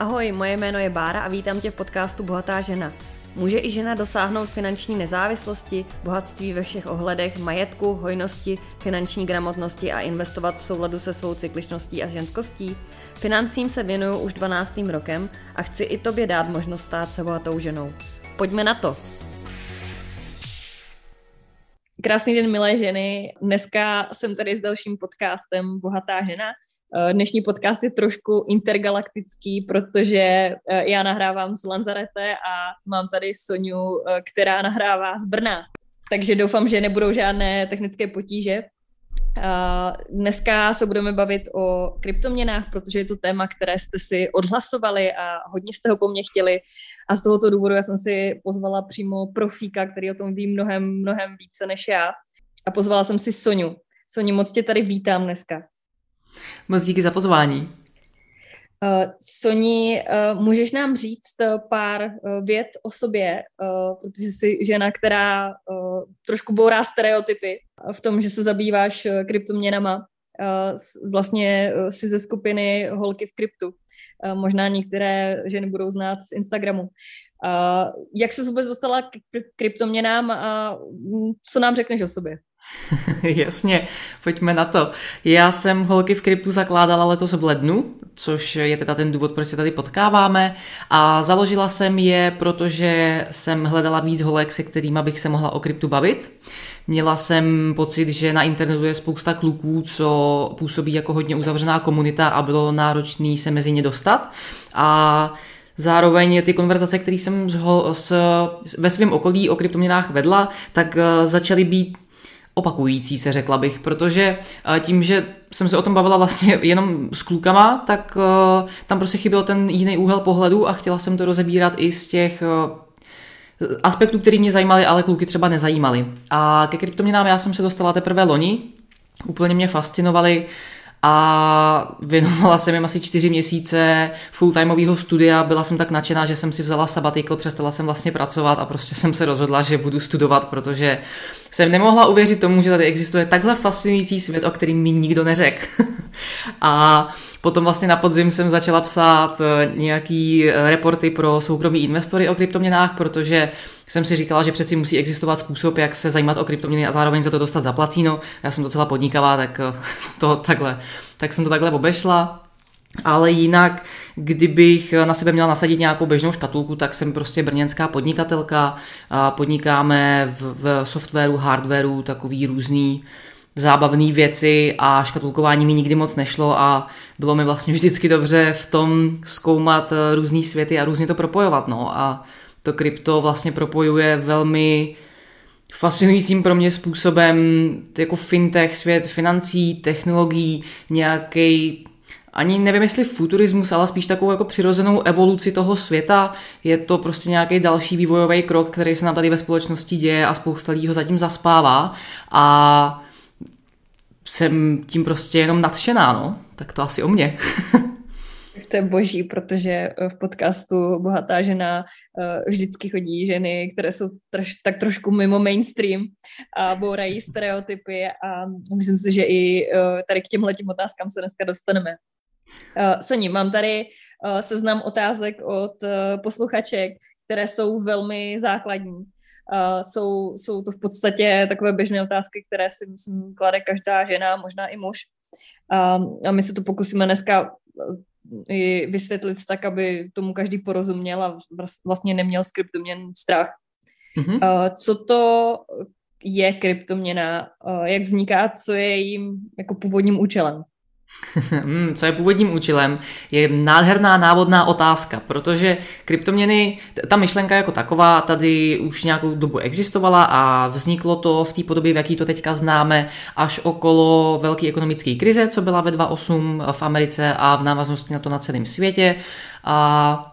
Ahoj, moje jméno je Bára a vítám tě v podcastu Bohatá žena. Může i žena dosáhnout finanční nezávislosti, bohatství ve všech ohledech, majetku, hojnosti, finanční gramotnosti a investovat v souladu se svou cykličností a ženskostí? Financím se věnuju už 12. rokem a chci i tobě dát možnost stát se bohatou ženou. Pojďme na to! Krásný den, milé ženy. Dneska jsem tady s dalším podcastem Bohatá žena dnešní podcast je trošku intergalaktický, protože eh, já nahrávám z Lanzarete a mám tady Soniu, eh, která nahrává z Brna. Takže doufám, že nebudou žádné technické potíže. Dneska se budeme bavit o kryptoměnách, protože je to téma, které jste si odhlasovali a hodně jste ho po mně chtěli. A z tohoto důvodu já jsem si pozvala přímo profíka, který o tom ví mnohem, mnohem více než já. A pozvala jsem si Soniu. Soni, moc tě tady vítám dneska. Moc díky za pozvání. Uh, Soni, uh, můžeš nám říct pár uh, vět o sobě, protože jsi žena, která trošku bourá stereotypy v tom, že se zabýváš kryptoměnama. Vlastně jsi ze skupiny Holky v kryptu. Možná některé ženy budou znát z Instagramu. Jak se vůbec dostala k kryptoměnám a co nám řekneš o sobě? Jasně, pojďme na to. Já jsem holky v kryptu zakládala letos v lednu, což je teda ten důvod, proč se tady potkáváme a založila jsem je, protože jsem hledala víc holek, se kterými bych se mohla o kryptu bavit. Měla jsem pocit, že na internetu je spousta kluků, co působí jako hodně uzavřená komunita a bylo náročné se mezi ně dostat. A Zároveň ty konverzace, které jsem z, s, ve svém okolí o kryptoměnách vedla, tak uh, začaly být opakující se, řekla bych, protože eh, tím, že jsem se o tom bavila vlastně jenom s klukama, tak eh, tam prostě chyběl ten jiný úhel pohledu a chtěla jsem to rozebírat i z těch eh, aspektů, které mě zajímaly, ale kluky třeba nezajímaly. A ke kryptoměnám já jsem se dostala teprve loni, úplně mě fascinovaly a věnovala jsem jim asi čtyři měsíce full-timeového studia. Byla jsem tak nadšená, že jsem si vzala sabatikl, přestala jsem vlastně pracovat a prostě jsem se rozhodla, že budu studovat, protože jsem nemohla uvěřit tomu, že tady existuje takhle fascinující svět, o kterým mi nikdo neřekl. a Potom vlastně na podzim jsem začala psát eh, nějaký eh, reporty pro soukromí investory o kryptoměnách, protože jsem si říkala, že přeci musí existovat způsob, jak se zajímat o kryptoměny a zároveň za to dostat zaplacíno. Já jsem docela podnikavá, tak eh, to takhle, tak jsem to takhle obešla. Ale jinak, kdybych na sebe měla nasadit nějakou běžnou škatulku, tak jsem prostě brněnská podnikatelka. Podnikáme v, v softwaru, hardwaru, takový různý zábavné věci a škatulkování mi nikdy moc nešlo a bylo mi vlastně vždycky dobře v tom zkoumat různé světy a různě to propojovat. No. A to krypto vlastně propojuje velmi fascinujícím pro mě způsobem jako fintech, svět financí, technologií, nějaký ani nevím, jestli futurismus, ale spíš takovou jako přirozenou evoluci toho světa. Je to prostě nějaký další vývojový krok, který se nám tady ve společnosti děje a spousta lidí ho zatím zaspává. A jsem tím prostě jenom nadšená, no. Tak to asi o mě. to je boží, protože eh, v podcastu Bohatá žena uh, vždycky chodí ženy, které jsou troš, tak trošku mimo mainstream a bourají stereotypy a myslím si, že i uh, tady k těmhle tím otázkám se dneska dostaneme. Soni, mám tady seznam otázek od posluchaček, které jsou velmi základní. Uh, jsou, jsou to v podstatě takové běžné otázky, které si myslím klade každá žena, možná i muž. Um, a my se to pokusíme dneska eh, i vysvětlit tak, aby tomu každý porozuměl a vlastně neměl z kryptoměn strach. Mm-hmm. Uh, co to je kryptoměna, uh, jak vzniká, co je jejím jako původním účelem? Hmm, co je původním účelem, je nádherná návodná otázka, protože kryptoměny, ta myšlenka jako taková tady už nějakou dobu existovala a vzniklo to v té podobě, v jaký to teďka známe, až okolo velké ekonomické krize, co byla ve 2008 v Americe a v návaznosti na to na celém světě. A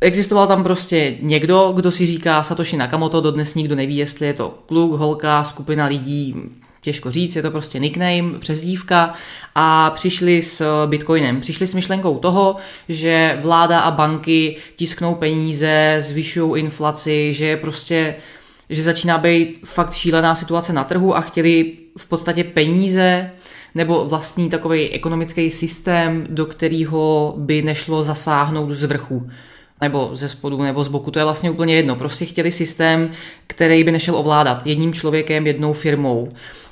Existoval tam prostě někdo, kdo si říká Satoshi Nakamoto, dodnes nikdo neví, jestli je to kluk, holka, skupina lidí, těžko říct, je to prostě nickname, přezdívka a přišli s Bitcoinem. Přišli s myšlenkou toho, že vláda a banky tisknou peníze, zvyšují inflaci, že je prostě že začíná být fakt šílená situace na trhu a chtěli v podstatě peníze nebo vlastní takový ekonomický systém, do kterého by nešlo zasáhnout z vrchu nebo ze spodu, nebo z boku, to je vlastně úplně jedno. Prostě chtěli systém, který by nešel ovládat jedním člověkem, jednou firmou.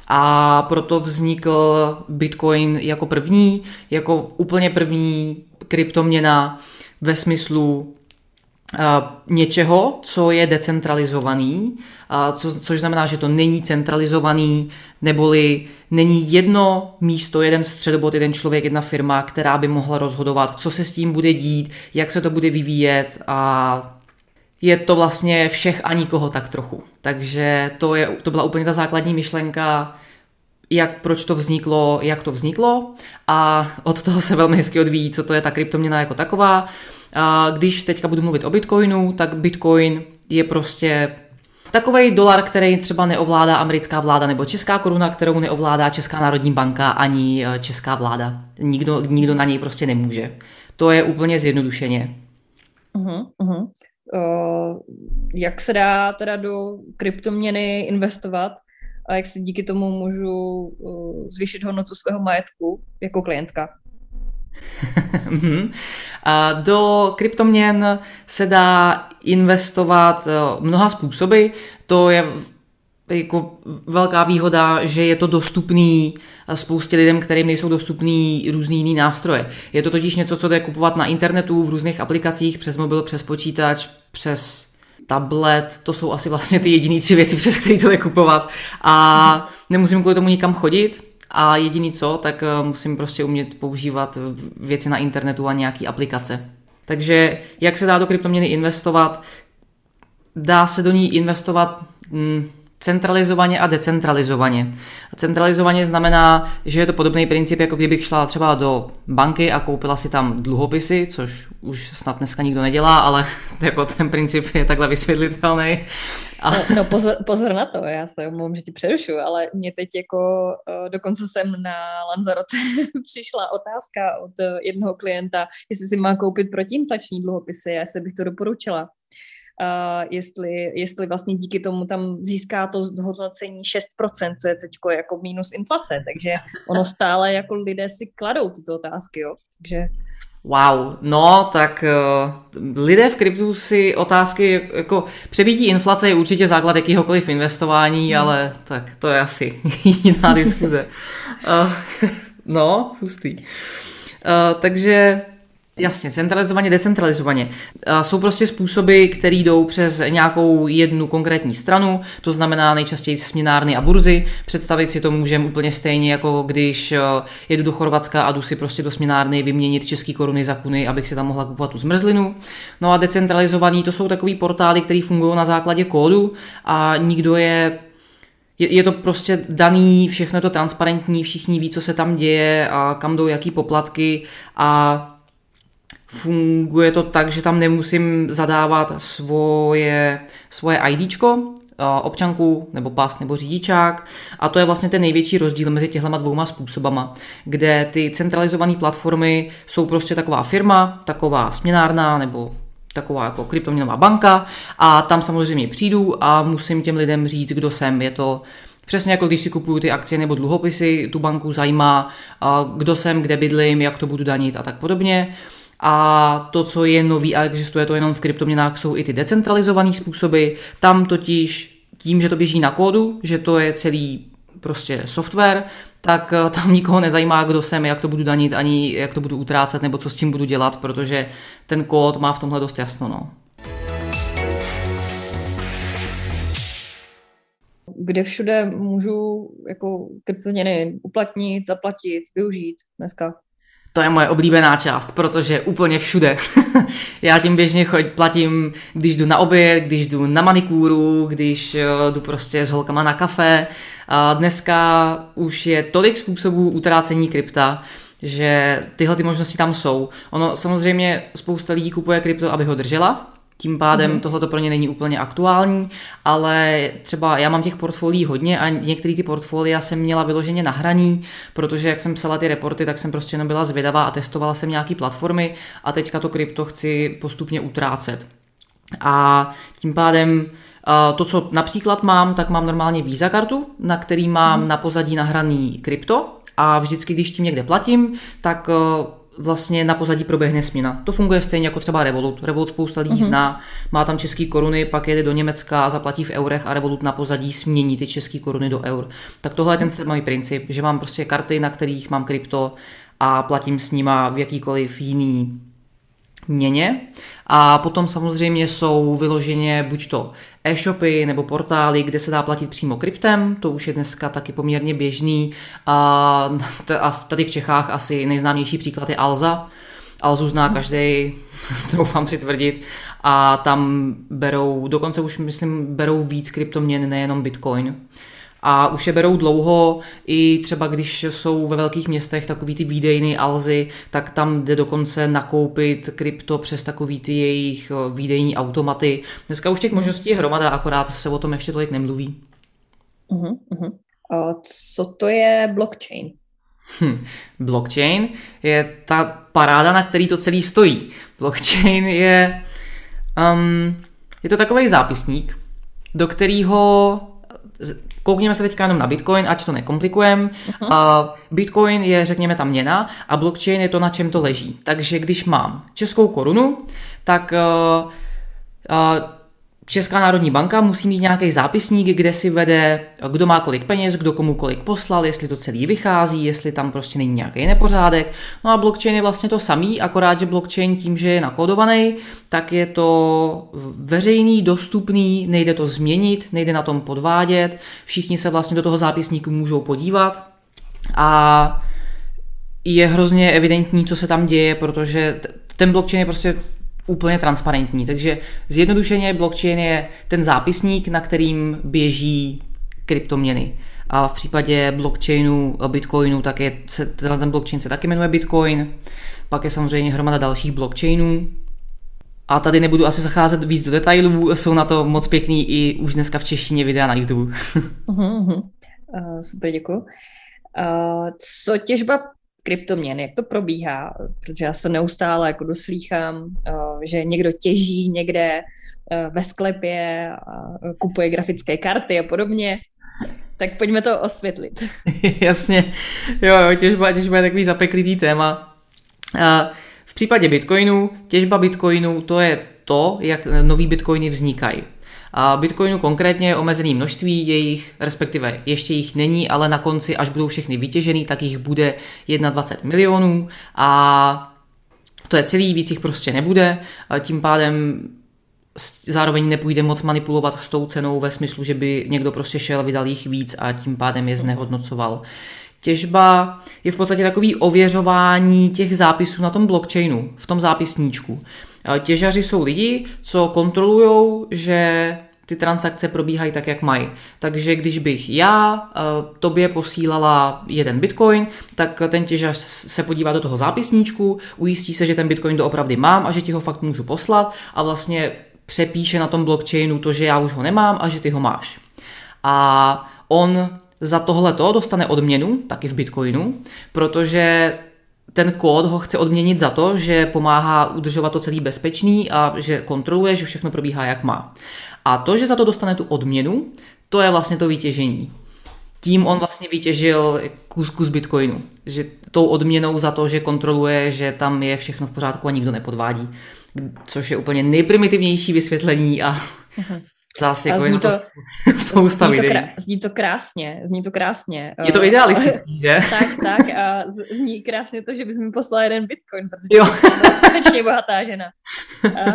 A proto vznikl Bitcoin jako první, jako úplně první kryptoměna ve smyslu něčeho, co je decentralizovaný, co, což znamená, že to není centralizovaný, neboli není jedno místo, jeden středobod, jeden člověk, jedna firma, která by mohla rozhodovat, co se s tím bude dít, jak se to bude vyvíjet a je to vlastně všech a nikoho tak trochu. Takže to, je, to byla úplně ta základní myšlenka, jak, proč to vzniklo, jak to vzniklo a od toho se velmi hezky odvíjí, co to je ta kryptoměna jako taková. A když teďka budu mluvit o Bitcoinu, tak Bitcoin je prostě takový dolar, který třeba neovládá americká vláda, nebo česká koruna, kterou neovládá Česká národní banka ani eh, česká vláda. Nikdo, nikdo na něj prostě nemůže. To je úplně zjednodušeně. Uh-huh, uh-huh. Uh, jak se dá teda do kryptoměny investovat a jak si díky tomu můžu uh, zvýšit hodnotu svého majetku jako klientka? Mhm. Do kryptoměn se dá investovat eh, mnoha způsoby. To je jako velká výhoda, že je to dostupný eh, spoustě lidem, kterým nejsou dostupný různý jiný nástroje. Je to totiž něco, co jde kupovat na internetu, v různých aplikacích, přes mobil, přes počítač, přes tablet, to jsou asi vlastně ty jediné tři věci, přes které to jde kupovat. A nemusím kvůli tomu nikam chodit, a jediný co, tak eh, musím prostě umět používat věci na internetu a nějaký aplikace. Takže jak se dá do kryptoměny investovat? Dá se do ní investovat hm, centralizovaně a decentralizovaně. Centralizovaně znamená, že je to podobný princip, jako kdybych šla třeba do banky a koupila si tam dluhopisy, což už snad dneska nikdo nedělá, ale jako ten princip je takhle vysvětlitelný. A... No, no pozor, pozor na to, já se omlouvám, že ti přerušu, ale mě teď jako uh, dokonce jsem na Lanzarote přišla otázka od jednoho klienta, jestli si má koupit protiinflační dluhopisy, já se bych to doporučila. Uh, jestli, jestli vlastně díky tomu tam získá to zhodnocení 6%, co je teď jako minus inflace, takže ono stále jako lidé si kladou tyto otázky, jo. Takže Wow, no tak uh, lidé v kryptu si otázky, jako přebítí inflace je určitě základ jakýhokoliv investování, hmm. ale tak to je asi jiná diskuze. Uh, no, hustý. Uh, takže Jasně, centralizovaně, decentralizovaně. Jsou prostě způsoby, které jdou přes nějakou jednu konkrétní stranu, to znamená nejčastěji směnárny a burzy. Představit si to můžeme úplně stejně, jako když e, jedu do Chorvatska a jdu si prostě do směnárny vyměnit český koruny za kuny, abych si tam mohla kupovat tu zmrzlinu. No a decentralizovaný to jsou takový portály, které fungují na základě kódu a nikdo je je, je to prostě daný, všechno je to transparentní, všichni ví, co se tam děje a kam jdou jaký poplatky a Funguje to tak, že tam nemusím zadávat svoje, svoje IDčko, občanku nebo pas nebo řidičák a to je vlastně ten největší rozdíl mezi těhlema dvouma způsobama, kde ty centralizované platformy jsou prostě taková firma, taková směnárna nebo taková jako kryptoměnová banka a tam samozřejmě přijdu a musím těm lidem říct, kdo jsem. Je to Přesně jako když si kupuju ty akcie nebo dluhopisy, tu banku zajímá, kdo jsem, kde bydlím, jak to budu danit a tak podobně. A to, co je nový a existuje to jenom v kryptoměnách, jsou i ty decentralizované způsoby. Tam totiž tím, že to běží na kódu, že to je celý prostě software, tak eh, tam nikoho nezajímá, kdo jsem, jak to budu danit, ani jak to budu utrácet, nebo co s tím budu dělat, protože ten kód má v tomhle dost jasno. No. Kde všude můžu jako kryptoměny uplatnit, zaplatit, využít dneska? To je moje oblíbená část, protože úplně všude. Já tím běžně choď, platím, když jdu na oběd, když jdu na manikúru, když uh, jdu prostě s holkama na kafe. A dneska už je tolik způsobů utrácení krypta, že tyhle ty možnosti tam jsou. Ono samozřejmě spousta lidí kupuje krypto, aby ho držela, tím pádem mm-hmm. tohle pro ně není úplně aktuální, ale třeba já mám těch portfolií hodně a některé ty portfolia jsem měla vyloženě na hraní, protože jak jsem psala ty reporty, tak jsem prostě jenom byla zvědavá a testovala jsem nějaký platformy a teďka to krypto chci postupně utrácet. A tím pádem to, co například mám, tak mám normálně Visa kartu, na který mám mm. na pozadí nahraný krypto a vždycky, když tím někde platím, tak vlastně na pozadí proběhne směna. To funguje stejně jako třeba Revolut. Revolut spousta lidí uh-huh. zná, má tam české koruny, pak jede do Německa a zaplatí v eurech a Revolut na pozadí smění ty české koruny do eur. Tak tohle je ten můj princip, že mám prostě karty, na kterých mám krypto a platím s nima v jakýkoliv jiný měně. A potom samozřejmě jsou vyloženě buď to e-shopy nebo portály, kde se dá platit přímo kryptem, to už je dneska taky poměrně běžný. A, tady v Čechách asi nejznámější příklad je Alza. Alzu zná každý, doufám si tvrdit, a tam berou, dokonce už myslím, berou víc kryptoměn, nejenom Bitcoin a už je berou dlouho, i třeba když jsou ve velkých městech takový ty výdejny Alzy, tak tam jde dokonce nakoupit krypto přes takový ty jejich eh, výdejní automaty. Dneska už těch možností je hromada, akorát se o tom ještě tolik nemluví. Uh-huh, uh-huh. A co to je blockchain? Hm, blockchain je ta paráda, na který to celý stojí. Blockchain je, um, je to takový zápisník, do kterého Koukněme se teďka jenom na Bitcoin, ať to nekomplikujeme. Uh-huh. Bitcoin je, řekněme, ta měna a blockchain je to, na čem to leží. Takže když mám českou korunu, tak uh, uh, Česká národní banka musí mít nějaký zápisník, kde si vede, kdo má kolik peněz, kdo komu kolik poslal, jestli to celý vychází, jestli tam prostě není nějaký nepořádek. No a blockchain je vlastně to samý, akorát, že blockchain tím, že je nakódovaný, tak je to veřejný, dostupný, nejde to změnit, nejde na tom podvádět, všichni se vlastně do toho zápisníku můžou podívat a je hrozně evidentní, co se tam děje, protože ten blockchain je prostě úplně transparentní. Takže zjednodušeně blockchain je ten zápisník, na kterým běží kryptoměny. A v případě blockchainu bitcoinu, tak je, se, ten blockchain se taky jmenuje bitcoin. Pak je samozřejmě hromada dalších blockchainů. A tady nebudu asi zacházet víc do detailů, jsou na to moc pěkný i už dneska v češtině videa na YouTube. Uh, super, děkuji. Uh, co těžba kryptoměn, jak to probíhá, protože já se neustále jako doslýchám, eh, že někdo těží někde eh, ve sklepě, kupuje grafické karty a podobně. Tak pojďme to osvětlit. Jasně, jo, jo, těžba, těžba je takový zapeklitý téma. V případě Bitcoinu, těžba Bitcoinu, to je to, jak nový Bitcoiny vznikají. A Bitcoinu konkrétně je omezený množství jejich, respektive ještě jich není, ale na konci, až budou všechny vytěžený, tak jich bude 21 milionů a to je celý, víc jich prostě nebude. Tím pádem zároveň nepůjde moc manipulovat s tou cenou ve smyslu, že by někdo prostě šel, vydal jich víc a tím pádem je znehodnocoval. Těžba je v podstatě takový ověřování těch zápisů na tom blockchainu, v tom zápisníčku. Těžaři jsou lidi, co kontrolují, že ty transakce probíhají tak, jak mají. Takže když bych já tobě posílala jeden bitcoin, tak ten těžař se podívá do toho zápisníčku, ujistí se, že ten bitcoin doopravdy mám a že ti ho fakt můžu poslat a vlastně přepíše na tom blockchainu to, že já už ho nemám a že ty ho máš. A on za tohleto dostane odměnu, taky v bitcoinu, protože ten kód ho chce odměnit za to, že pomáhá udržovat to celý bezpečný a že kontroluje, že všechno probíhá jak má. A to, že za to dostane tu odměnu, to je vlastně to vytěžení. Tím on vlastně vytěžil kus kus bitcoinu. Že tou odměnou za to, že kontroluje, že tam je všechno v pořádku a nikdo nepodvádí. Což je úplně nejprimitivnější vysvětlení a uh-huh. Zase jako zní to, spousta zní to, krá, zní to krásně, zní to krásně. Je to idealistický, že? tak, tak a zní krásně to, že bys mi poslal jeden bitcoin, protože jo. jsem skutečně bohatá žena.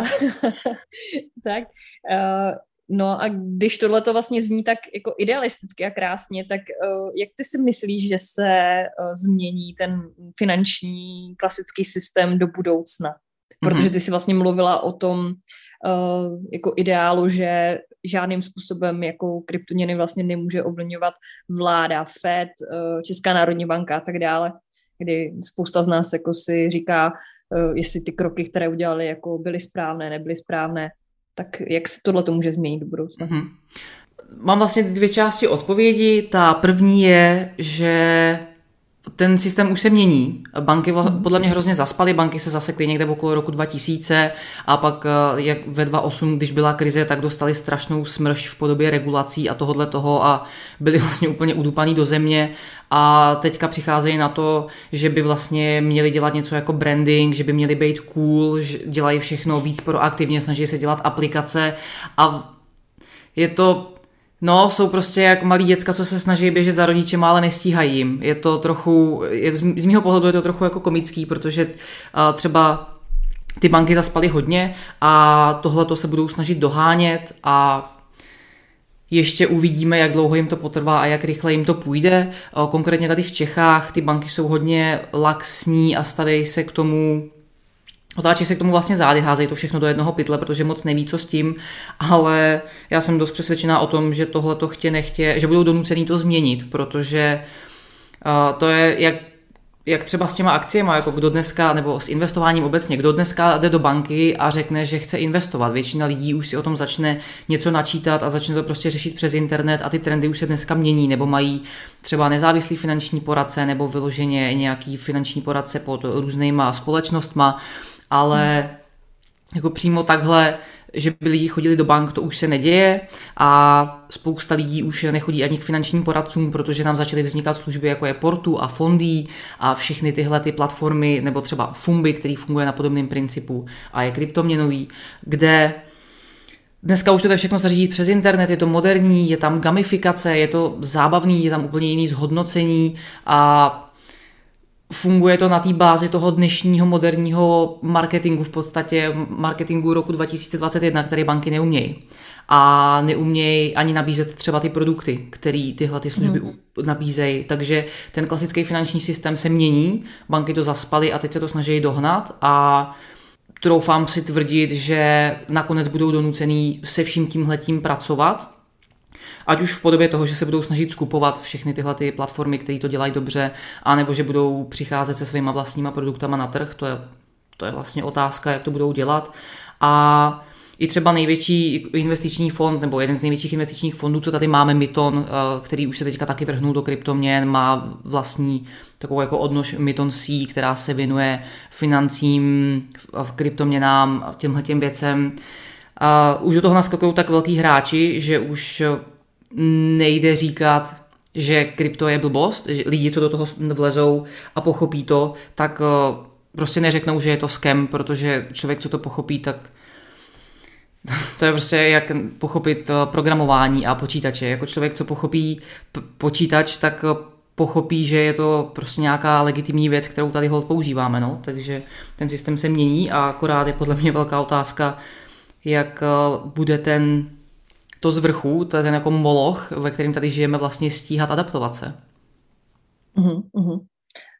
tak, no a když tohle to vlastně zní tak jako idealisticky a krásně, tak jak ty si myslíš, že se změní ten finanční klasický systém do budoucna? Protože mhm. ty si vlastně mluvila o tom, uh, jako ideálu, že žádným způsobem jako kryptoměny vlastně nemůže ovlivňovat vláda, Fed, uh, Česká národní banka a tak dále, kdy spousta z nás jako si říká, uh, jestli ty kroky, které udělali, jako byly správné, nebyly správné, tak jak se tohle to může změnit do budoucna? Mm-hmm. Mám vlastně dvě části odpovědi. Ta první je, že ten systém už se mění. Banky mhm. podle mě hrozně zaspaly, banky se zasekly někde okolo roku 2000 a pak eh, jak ve 2008, když byla krize, tak dostali strašnou smrš v podobě regulací a tohohle toho a byli vlastně úplně udupaný do země a teďka přicházejí na to, že by vlastně měli dělat něco jako branding, že by měli být cool, že dělají všechno víc proaktivně, snaží se dělat aplikace a je to No, jsou prostě jak malí děcka, co se snaží běžet za rodičem, ale nestíhají jim. Je to trochu, je, z mého pohledu je to trochu jako komický, protože uh, třeba ty banky zaspaly hodně a tohle to se budou snažit dohánět a ještě uvidíme, jak dlouho jim to potrvá a jak rychle jim to půjde. Konkrétně tady v Čechách ty banky jsou hodně laxní a stavějí se k tomu Otáčí se k tomu vlastně zády, házejí to všechno do jednoho pytle, protože moc neví, co s tím, ale já jsem dost přesvědčená o tom, že tohle to chtě nechtě, že budou donucený to změnit, protože uh, to je jak jak třeba s těma akciemi, jako kdo dneska, nebo s investováním obecně, kdo dneska jde do banky a řekne, že chce investovat. Většina lidí už si o tom začne něco načítat a začne to prostě řešit přes internet a ty trendy už se dneska mění, nebo mají třeba nezávislý finanční poradce, nebo vyloženě nějaký finanční poradce pod různýma společnostma ale jako přímo takhle, že by lidi chodili do bank, to už se neděje a spousta lidí už nechodí ani k finančním poradcům, protože nám začaly vznikat služby jako je Portu a Fondy a všechny tyhle ty platformy, nebo třeba Fumby, který funguje na podobném principu a je kryptoměnový, kde Dneska už to všechno se řídí přes internet, je to moderní, je tam gamifikace, je to zábavný, je tam úplně jiný zhodnocení a funguje to na té bázi toho dnešního moderního marketingu, v podstatě marketingu roku 2021, který banky neumějí. A neumějí ani nabízet třeba ty produkty, které tyhle ty služby mm. nabízejí. Takže ten klasický finanční systém se mění, banky to zaspaly a teď se to snaží dohnat a troufám si tvrdit, že nakonec budou donucený se vším tímhletím pracovat, Ať už v podobě toho, že se budou snažit skupovat všechny tyhle ty platformy, které to dělají dobře, anebo že budou přicházet se svýma vlastníma produktama na trh, to je, to je vlastně otázka, jak to budou dělat. A i třeba největší investiční fond, nebo jeden z největších investičních fondů, co tady máme, Myton, eh, který už se teďka taky vrhnul do kryptoměn, má vlastní takovou jako odnož Myton C, která se věnuje financím v kryptoměnám, těmhle těm věcem. A už do toho naskakují tak velký hráči, že už nejde říkat, že krypto je blbost, že lidi, co do toho vlezou a pochopí to, tak eh, prostě neřeknou, že je to skem, protože člověk, co to pochopí, tak to je prostě jak pochopit eh, programování a počítače. Jako člověk, co pochopí počítač, tak eh, pochopí, že je to prostě nějaká legitimní věc, kterou tady hold používáme. No? Takže ten systém se mění a akorát je podle mě velká otázka, jak bude ten to z vrchu, to je ten jako moloch, ve kterém tady žijeme, vlastně stíhat adaptovat se. Uh-huh, uh-huh.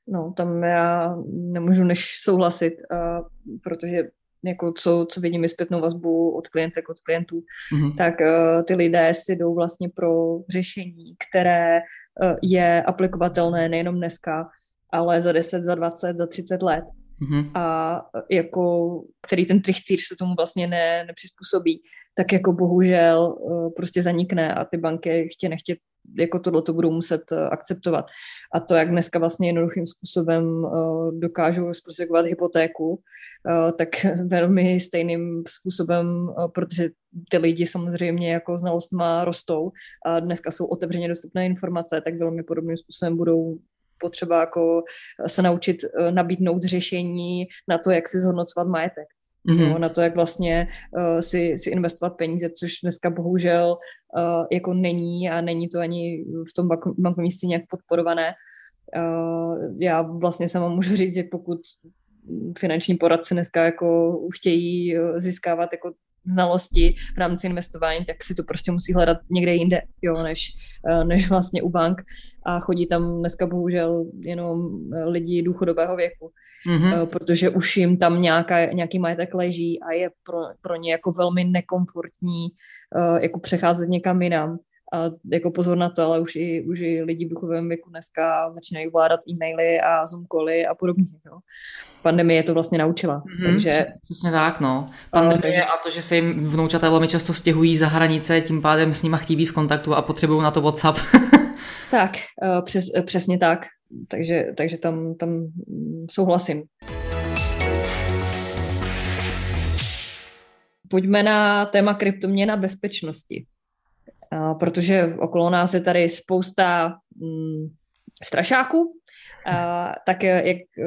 No, tam já nemůžu než souhlasit, uh, protože jako co, co vidím zpětnou vazbu od klientek, od klientů, uh-huh. tak uh, ty lidé si jdou vlastně pro řešení, které uh, je aplikovatelné nejenom dneska, ale za 10, za 20, za 30 let. Uh-huh. A jako, který ten trichtýř se tomu vlastně ne, nepřizpůsobí tak jako bohužel eh, prostě zanikne a ty banky chtě nechtě jako tohle to budou muset eh, akceptovat. A to, jak dneska vlastně jednoduchým způsobem eh, dokážou zprostředkovat hypotéku, tak velmi stejným způsobem, protože ty lidi samozřejmě jako znalostma rostou a dneska jsou otevřeně dostupné informace, tak velmi podobným způsobem budou potřeba jako se naučit nabídnout řešení na to, jak si zhodnocovat majetek mm-hmm. no, na to, jak vlastně uh, si, si investovat peníze, což dneska bohužel uh, jako není a není to ani v tom bankovní scéně nějak podporované. Uh, já vlastně sama můžu říct, že pokud finanční poradci dneska jako chtějí získávat jako znalosti v rámci investování, tak si to prostě musí hledat někde jinde, jo, než, než vlastně u bank. A chodí tam dneska bohužel jenom lidi důchodového věku mm-hmm. protože už jim tam nějaká, nějaký majetek leží a je pro, pro ně jako velmi nekomfortní jako přecházet někam jinam. A jako pozor na to, ale už i, už i lidi v duchovém věku dneska začínají vládat e-maily a Zoom cally a podobně. Jo. Pandemie je to vlastně naučila. Mm-hmm, takže... Přesně tak, no. Pandemie a, takže... a to, že se jim vnoučata velmi často stěhují za hranice, tím pádem s nima chtějí být v kontaktu a potřebují na to WhatsApp. tak, přes, přesně tak takže, takže tam, tam souhlasím. Pojďme na téma kryptoměna bezpečnosti, protože okolo nás je tady spousta mm, strašáků, tak jak e,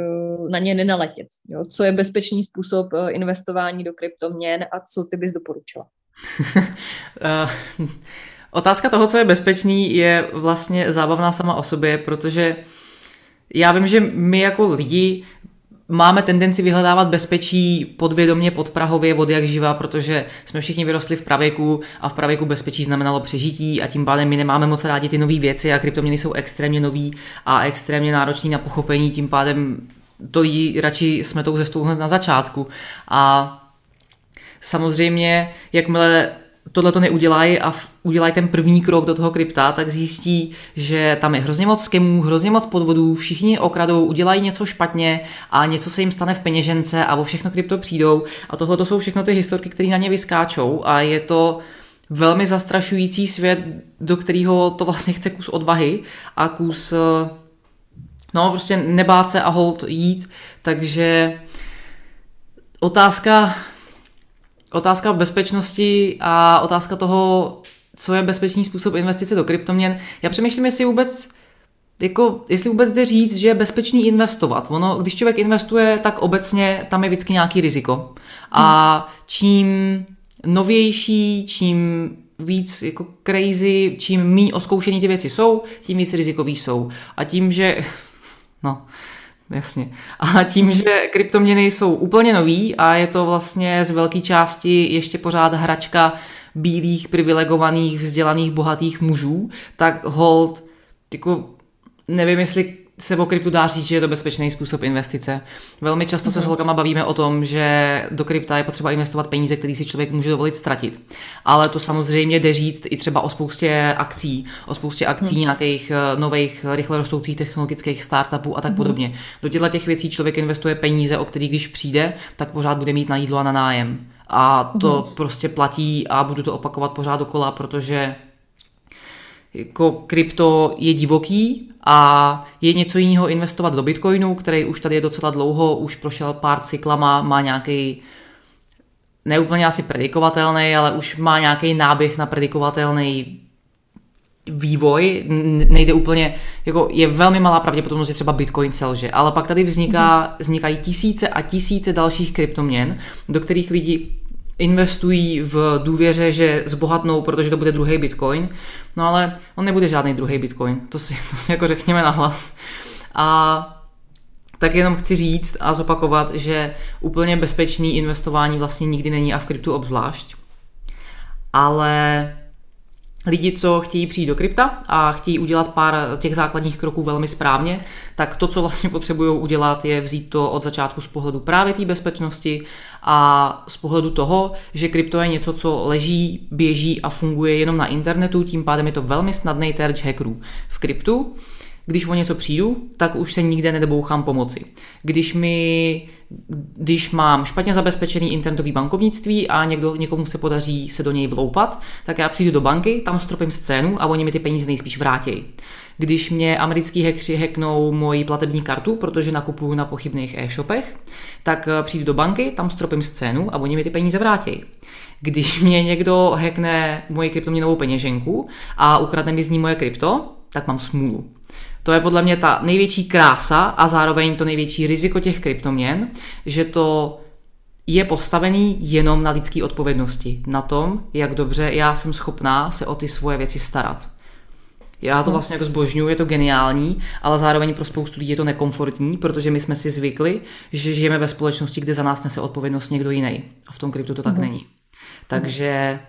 na ně nenaletět. Jo? Co je bezpečný způsob e, investování do kryptoměn a co ty bys doporučila? Otázka toho, co je bezpečný, je vlastně zábavná sama o sobě, protože já vím, že my jako lidi máme tendenci vyhledávat bezpečí podvědomě, podprahově, od jak živa, protože jsme všichni vyrostli v pravěku a v pravěku bezpečí znamenalo přežití a tím pádem my nemáme moc rádi ty nové věci a kryptoměny jsou extrémně nový a extrémně náročný na pochopení, tím pádem to jí radši jsme tou zestou na začátku. A samozřejmě, jakmile tohle to neudělají a udělají ten první krok do toho krypta, tak zjistí, že tam je hrozně moc skemů, hrozně moc podvodů, všichni okradou, udělají něco špatně a něco se jim stane v peněžence a o všechno krypto přijdou. A tohle to jsou všechno ty historky, které na ně vyskáčou a je to velmi zastrašující svět, do kterého to vlastně chce kus odvahy a kus no prostě nebát se a hold jít, takže otázka otázka bezpečnosti a otázka toho, co je bezpečný způsob investice do kryptoměn. Já přemýšlím, jestli vůbec jako, jestli vůbec jde říct, že je bezpečný investovat. Ono, když člověk investuje, tak obecně tam je vždycky nějaký riziko. A čím novější, čím víc jako crazy, čím méně oskoušený ty věci jsou, tím víc rizikový jsou. A tím, že no, Jasně. A tím, že kryptoměny jsou úplně nový a je to vlastně z velké části ještě pořád hračka bílých, privilegovaných, vzdělaných, bohatých mužů, tak hold, jako nevím, jestli se o kryptu dá říct, že je to bezpečný způsob investice. Velmi často se s mhm. holkama bavíme o tom, že do krypta je potřeba investovat peníze, které si člověk může dovolit ztratit. Ale to samozřejmě jde říct i třeba o spoustě akcí, o spoustě akcí hmm. nějakých eh, nových, rychle rostoucích technologických startupů a tak hmm. podobně. Do těchto těch věcí člověk investuje peníze, o kterých když přijde, tak pořád bude mít na jídlo a na nájem. A to hmm. prostě platí a budu to opakovat pořád dokola, protože jako krypto je divoký a je něco jiného investovat do Bitcoinu, který už tady je docela dlouho, už prošel pár cyklama, má nějaký neúplně asi predikovatelný, ale už má nějaký náběh na predikovatelný vývoj, nejde úplně, jako je velmi malá pravděpodobnost, že třeba Bitcoin selže, ale pak tady vzniká, vznikají tisíce a tisíce dalších kryptoměn, do kterých lidi investují v důvěře, že zbohatnou, protože to bude druhý Bitcoin. No ale on nebude žádný druhý Bitcoin, to si, to si jako řekněme nahlas. A tak jenom chci říct a zopakovat, že úplně bezpečný investování vlastně nikdy není a v kryptu obzvlášť. Ale lidi, co chtějí přijít do krypta a chtějí udělat pár těch základních kroků velmi správně, tak to, co vlastně potřebují udělat, je vzít to od začátku z pohledu právě té bezpečnosti a z pohledu toho, že krypto je něco, co leží, běží a funguje jenom na internetu, tím pádem je to velmi snadný terč hackerů. V kryptu když o něco přijdu, tak už se nikde nedobouchám pomoci. Když mi když mám špatně zabezpečený internetový bankovnictví a někdo, někomu se podaří se do něj vloupat, tak já přijdu do banky, tam stropím scénu a oni mi ty peníze nejspíš vrátí. Když mě americký hackři hacknou moji platební kartu, protože nakupuju na pochybných e-shopech, tak eh, přijdu do banky, tam stropím scénu a oni mi ty peníze vrátí. Když mě někdo hackne moji kryptoměnovou peněženku a ukradne mi z ní moje krypto, tak mám smůlu. To je podle mě ta největší krása a zároveň to největší riziko těch kryptoměn, že to je postavený jenom na lidské odpovědnosti, na tom, jak dobře já jsem schopná se o ty svoje věci starat. Já to vlastně jako zbožňuji, je to geniální, ale zároveň pro spoustu lidí je to nekomfortní, protože my jsme si zvykli, že žijeme ve společnosti, kde za nás nese odpovědnost někdo jiný. A v tom kryptu to tak mm. není. Takže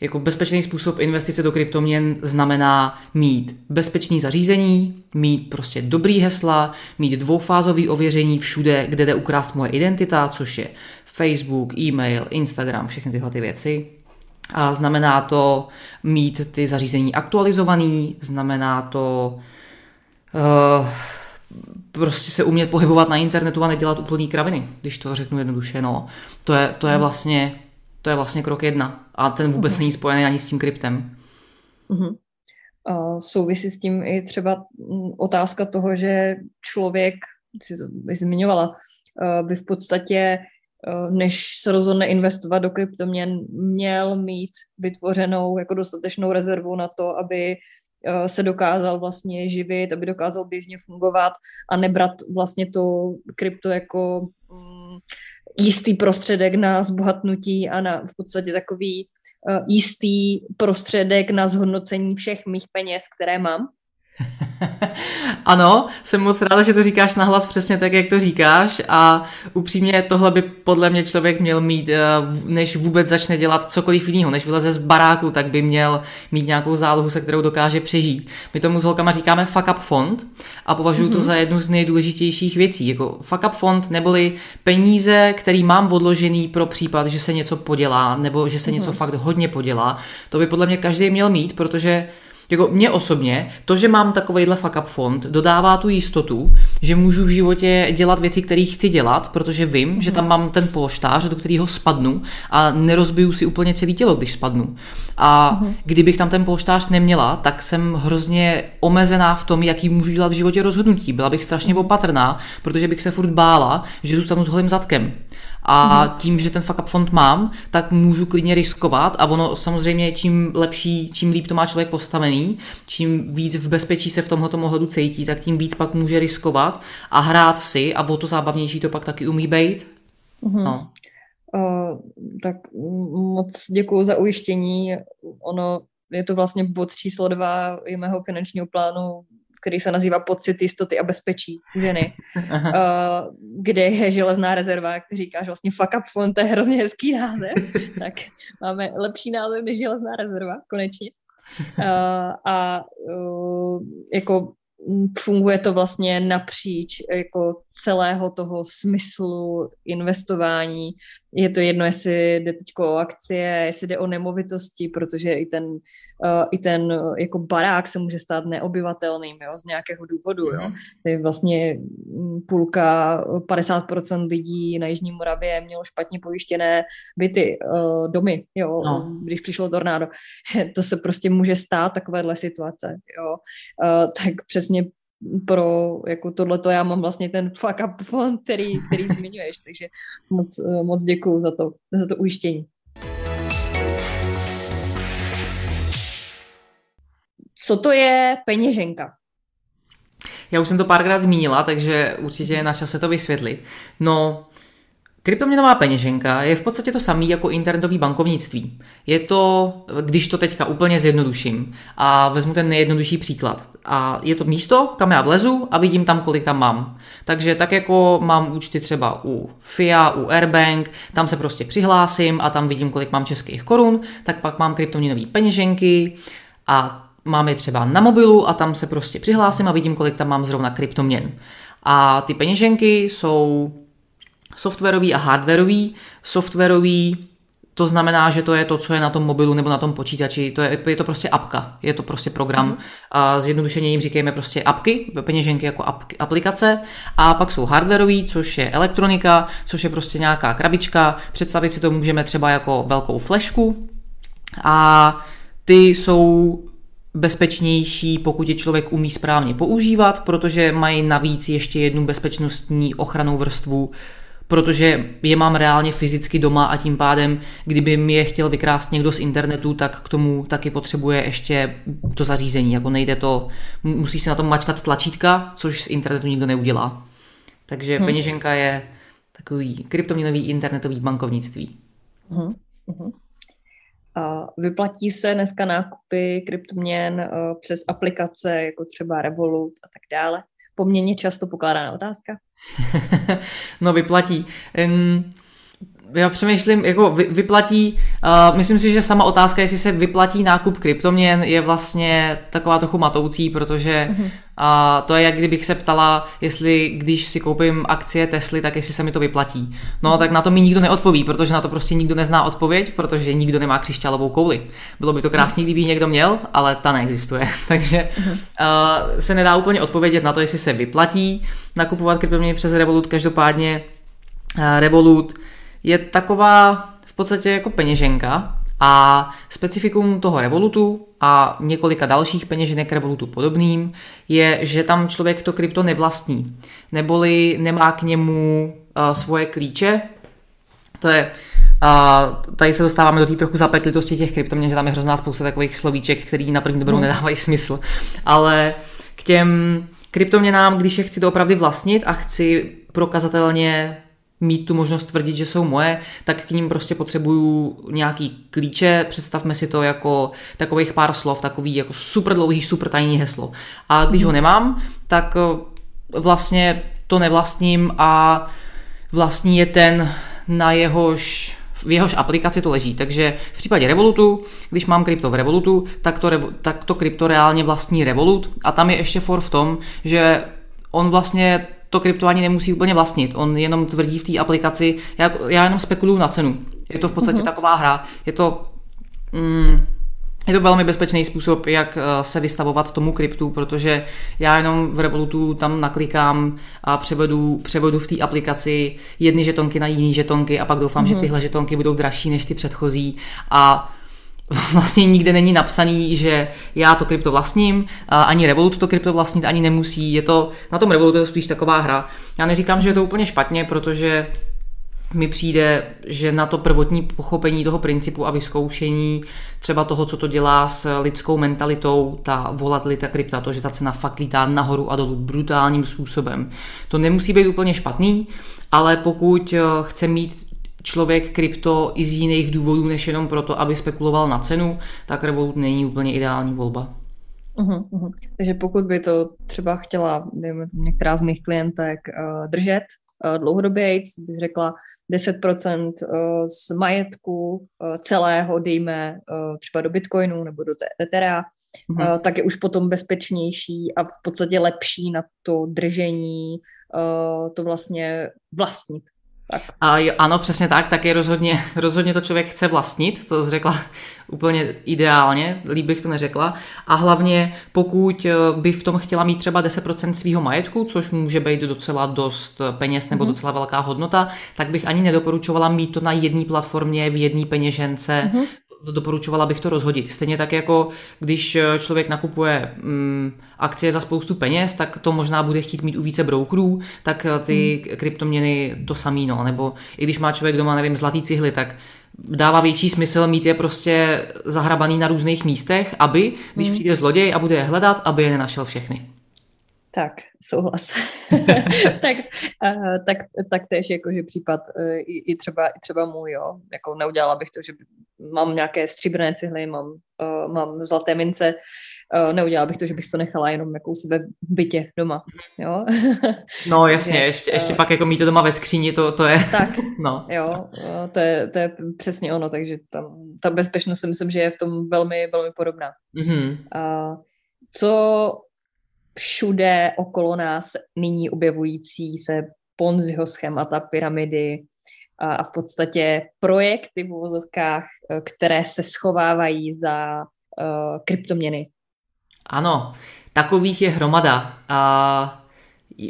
jako bezpečný způsob investice do kryptoměn znamená mít bezpečný zařízení, mít prostě dobrý hesla, mít dvoufázový ověření všude, kde jde ukrást moje identita, což je Facebook, e-mail, Instagram, všechny tyhle ty věci. A znamená to mít ty zařízení aktualizovaný, znamená to uh, prostě se umět pohybovat na internetu a nedělat úplný kraviny, když to řeknu jednoduše. No. To, je, to je hmm. vlastně to je vlastně krok jedna. A ten vůbec mm-hmm. není spojený ani s tím kryptem. Mm-hmm. souvisí s tím i třeba mm, otázka toho, že člověk, si to zmiňovala, by v podstatě, než se rozhodne investovat do kryptoměn, měl mít vytvořenou jako dostatečnou rezervu na to, aby se dokázal vlastně živit, aby dokázal běžně fungovat a nebrat vlastně to krypto jako mm, jistý prostředek na zbohatnutí a na v podstatě takový uh, jistý prostředek na zhodnocení všech mých peněz, které mám. ano, jsem moc ráda, že to říkáš nahlas přesně tak, jak to říkáš a upřímně tohle by podle mě člověk měl mít, eh, než vůbec začne dělat cokoliv jiného, než vyleze z baráku, tak by měl mít nějakou zálohu, se kterou dokáže přežít. My tomu s holkama říkáme fuck up fond a považuji mm-hmm. to mhm. za jednu z nejdůležitějších věcí. Jako fuck up fond neboli peníze, který mám odložený pro případ, že se něco podělá nebo že se mm-hmm. něco fakt hodně podělá. To by podle mě každý měl mít, protože jako mě osobně, to, že mám takovýhle fuck up fond, dodává tu jistotu, že můžu v životě dělat věci, které chci dělat, protože vím, mm. že tam mám ten polštář, do kterého spadnu a nerozbiju si úplně celé tělo, když spadnu. A mm. kdybych tam ten polštář neměla, tak jsem hrozně omezená v tom, jaký můžu dělat v životě rozhodnutí. Byla bych strašně opatrná, protože bych se furt bála, že zůstanu s holým zadkem. A mm tím, že ten fuck up fond mám, tak můžu klidně riskovat a ono samozřejmě čím lepší, čím líp to má člověk postavený, čím víc v bezpečí se v tomhle ohledu cítí, tak tím víc pak může riskovat a hrát si a o to zábavnější to pak taky umí být. mm No. Uh, tak moc děkuji za ujištění. Ono je to vlastně bod číslo dva i mého finančního plánu který se nazývá Pocit jistoty a bezpečí ženy, uh, kde je železná rezerva, jak říkáš, vlastně fuck up fond, to je hrozně hezký název, tak máme lepší název než železná rezerva, konečně. Uh, a uh, jako funguje to vlastně napříč jako celého toho smyslu investování. Je to jedno, jestli jde teď o akcie, jestli jde o nemovitosti, protože i ten i ten uh, jako barák se může stát neobyvatelným jo, z nějakého důvodu. Jo. Mhm. To je vlastně mm, půlka, 50% lidí na Jižní Moravě mělo špatně pojištěné byty, domy, jo, no. když přišlo tornádo. to se prostě může stát takovéhle situace. Jo. Tak přesně pro jako tohleto já mám vlastně ten fuck up fond, který, který zmiňuješ, takže moc, moc děkuju za to, za to ujištění. Co to je peněženka? Já už jsem to párkrát zmínila, takže určitě je na čase to vysvětlit. No, kryptoměnová peněženka je v podstatě to samé jako internetový bankovnictví. Je to, když to teďka úplně zjednoduším a vezmu ten nejjednodušší příklad. A je to místo, kam já vlezu a vidím tam, kolik tam mám. Takže tak jako mám účty třeba u FIA, u Airbank, tam se prostě přihlásím a tam vidím, kolik mám českých korun, tak pak mám kryptoměnové peněženky a mám je třeba na mobilu a tam se prostě přihlásím a vidím, kolik tam mám zrovna kryptoměn. A ty peněženky jsou softwarový a hardwarový. Softwarový to znamená, že to je to, co je na tom mobilu nebo na tom počítači. To je, je to prostě apka, je to prostě program. Mm. A zjednodušeně jim říkáme prostě apky, peněženky jako apky, aplikace. A pak jsou hardwarový, což je elektronika, což je prostě nějaká krabička. Představit si to můžeme třeba jako velkou flešku. A ty jsou bezpečnější, pokud je člověk umí správně používat, protože mají navíc ještě jednu bezpečnostní ochranou vrstvu, protože je mám reálně fyzicky doma a tím pádem, kdyby mi je chtěl vykrást někdo z internetu, tak k tomu taky potřebuje ještě to zařízení. Jako nejde to, musí se na tom mačkat tlačítka, což z internetu nikdo neudělá. Takže hmm. peněženka je takový kryptoměnový internetový bankovnictví. Hmm. Hmm. Vyplatí se dneska nákupy kryptoměn eh, přes aplikace jako třeba Revolut a tak dále? Poměrně často pokládaná otázka. no vyplatí. Já přemýšlím, jako vyplatí, uh, myslím si, že sama otázka, jestli se vyplatí nákup kryptoměn, je vlastně taková trochu matoucí, protože uh, to je jak kdybych se ptala, jestli když si koupím akcie Tesly, tak jestli se mi to vyplatí. No uh-huh. tak na to mi nikdo neodpoví, protože na to prostě nikdo nezná odpověď, protože nikdo nemá křišťálovou kouli. Bylo by to krásný, kdyby někdo měl, ale ta neexistuje. Takže uh, se nedá úplně odpovědět na to, jestli se vyplatí nakupovat kryptoměny přes Revolut. Každopádně uh, Revolut je taková v podstatě jako peněženka a specifikum toho Revolutu a několika dalších peněženek Revolutu podobným, je, že tam člověk to krypto nevlastní, neboli nemá k němu uh, svoje klíče. To je a tady se dostáváme do té trochu zapeklitosti těch kryptoměn, že tam je hrozná spousta takových slovíček, který na první dobrou hmm. nedávají smysl. Ale k těm kryptoměnám, když je chci doopravdy vlastnit a chci prokazatelně mít tu možnost tvrdit, že jsou moje, tak k ním prostě potřebuju nějaký klíče, představme si to jako takových pár slov, takový jako super dlouhý, super tajný heslo. A když ho mhm. nemám, tak eh, vlastně to nevlastním a vlastní je ten, na jehož v jehož aplikaci to leží. Takže v případě Revolutu, když mám krypto v Revolutu, tak to, tak to krypto reálně vlastní Revolut a tam je ještě for v tom, že on vlastně to krypto ani nemusí úplně vlastnit. On jenom tvrdí v té aplikaci, já, já jenom spekuluju na cenu. Je to v podstatě mm-hmm. taková hra. Je to, mm, je to velmi bezpečný způsob, jak eh, se vystavovat tomu kryptu, protože já jenom v Revolutu tam naklikám a převedu, převedu v té aplikaci jedny žetonky na jiné žetonky a pak doufám, mm-hmm. že mhm. tyhle žetonky budou dražší než ty předchozí a vlastně nikde není napsaný, že já to krypto vlastním, ani Revolut to krypto vlastnit ani nemusí, je to, na tom Revolutu je to spíš taková hra. Já neříkám, že je to úplně špatně, protože mi přijde, že na to prvotní pochopení toho principu a vyzkoušení třeba toho, co to dělá s lidskou mentalitou, ta volatilita krypta, to, že ta cena fakt lítá nahoru a dolů brutálním způsobem. To nemusí být úplně špatný, ale pokud eh, chce mít člověk krypto i z jiných důvodů, než jenom proto, aby spekuloval na cenu, tak Revolut není úplně ideální volba. Uhum, uhum. Takže pokud by to třeba chtěla dejme, některá z mých klientek uh, držet uh, dlouhodobě, bych řekla 10% uh, z majetku uh, celého dejme uh, třeba do Bitcoinu nebo do Ethera, uh, tak je už potom bezpečnější a v podstatě lepší na to držení uh, to vlastně vlastnit. Tak. A jo, ano, přesně tak, tak je rozhodně, rozhodně to člověk chce vlastnit, to řekla úplně ideálně, líp bych to neřekla. A hlavně pokud eh, by v tom chtěla mít třeba 10% svého majetku, což může být docela dost peněz nebo mm-hmm. docela velká hodnota, tak bych ani nedoporučovala mít to na jedné platformě, v jedné peněžence, mm-hmm doporučovala bych to rozhodit. Stejně tak jako když eh, člověk nakupuje mm, akcie za spoustu peněz, tak to možná bude chtít mít u více brokerů, tak eh, ty hmm. kryptoměny to samý, no. Nebo i když má člověk doma, nevím, zlatý cihly, tak dává větší smysl mít je prostě zahrabaný na různých místech, aby, když hmm. přijde zloděj a bude je hledat, aby je nenašel všechny. Tak, souhlas. tak, uh, tak, tak tež jakože případ uh, i, i, třeba, i třeba můj, jo. Jako neudělala bych to, že mám nějaké stříbrné cihly, mám, uh, mám zlaté mince, uh, neudělala bych to, že bych to nechala jenom jako u sebe v bytě doma, jo. no jasně, ještě, ještě uh, pak jako mít to doma ve skříni, to, to je... Tak, no. jo, uh, to je, to je přesně ono, takže tam, ta bezpečnost si myslím, že je v tom velmi, velmi podobná. Mm-hmm. Uh, co všude okolo nás nyní objevující se Ponziho schémata, pyramidy a v podstatě projekty v uvozovkách, eh, které se schovávají za uh, kryptoměny. Ano, takových je hromada. A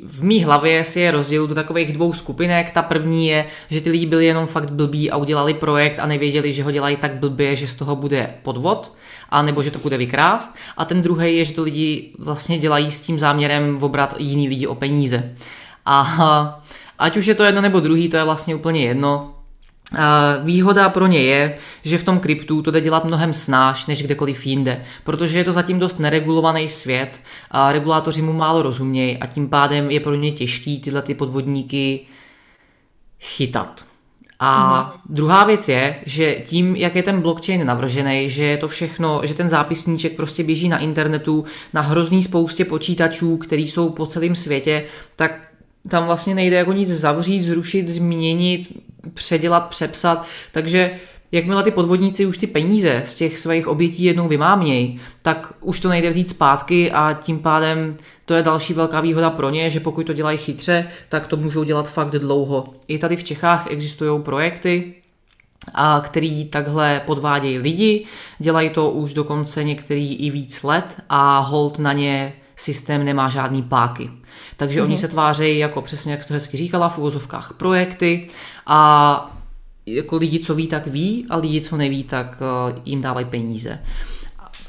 v mý hlavě si je rozdělu do takových dvou skupinek. Ta první je, že ty lidi byli jenom fakt blbí a udělali projekt a nevěděli, že ho dělají tak blbě, že z toho bude podvod a nebo že to bude vykrást. A ten druhý je, že to lidi vlastně dělají s tím záměrem obrat jiný lidi o peníze. A ať už je to jedno nebo druhý, to je vlastně úplně jedno. Výhoda pro ně je, že v tom kryptu to jde dělat mnohem snáš než kdekoliv jinde, protože je to zatím dost neregulovaný svět a regulátoři mu málo rozumějí a tím pádem je pro ně těžký tyhle ty podvodníky chytat. A mm. druhá věc je, že tím, jak je ten blockchain navržený, že je to všechno, že ten zápisníček prostě běží na internetu, na hrozný spoustě počítačů, který jsou po celém světě, tak tam vlastně nejde jako nic zavřít, zrušit, změnit, předělat, přepsat, takže jakmile ty podvodníci už ty peníze z těch svých obětí jednou vymámějí, tak už to nejde vzít zpátky a tím pádem to je další velká výhoda pro ně, že pokud to dělají chytře, tak to můžou dělat fakt dlouho. I tady v Čechách existují projekty, a který takhle podvádějí lidi, dělají to už dokonce některý i víc let a hold na ně systém nemá žádný páky. Takže mm-hmm. oni mhm. se tvářejí jako přesně, jak jsi to hezky říkala, v úvozovkách projekty a jako lidi, co ví, tak ví a lidi, co neví, tak uh, jim dávají peníze.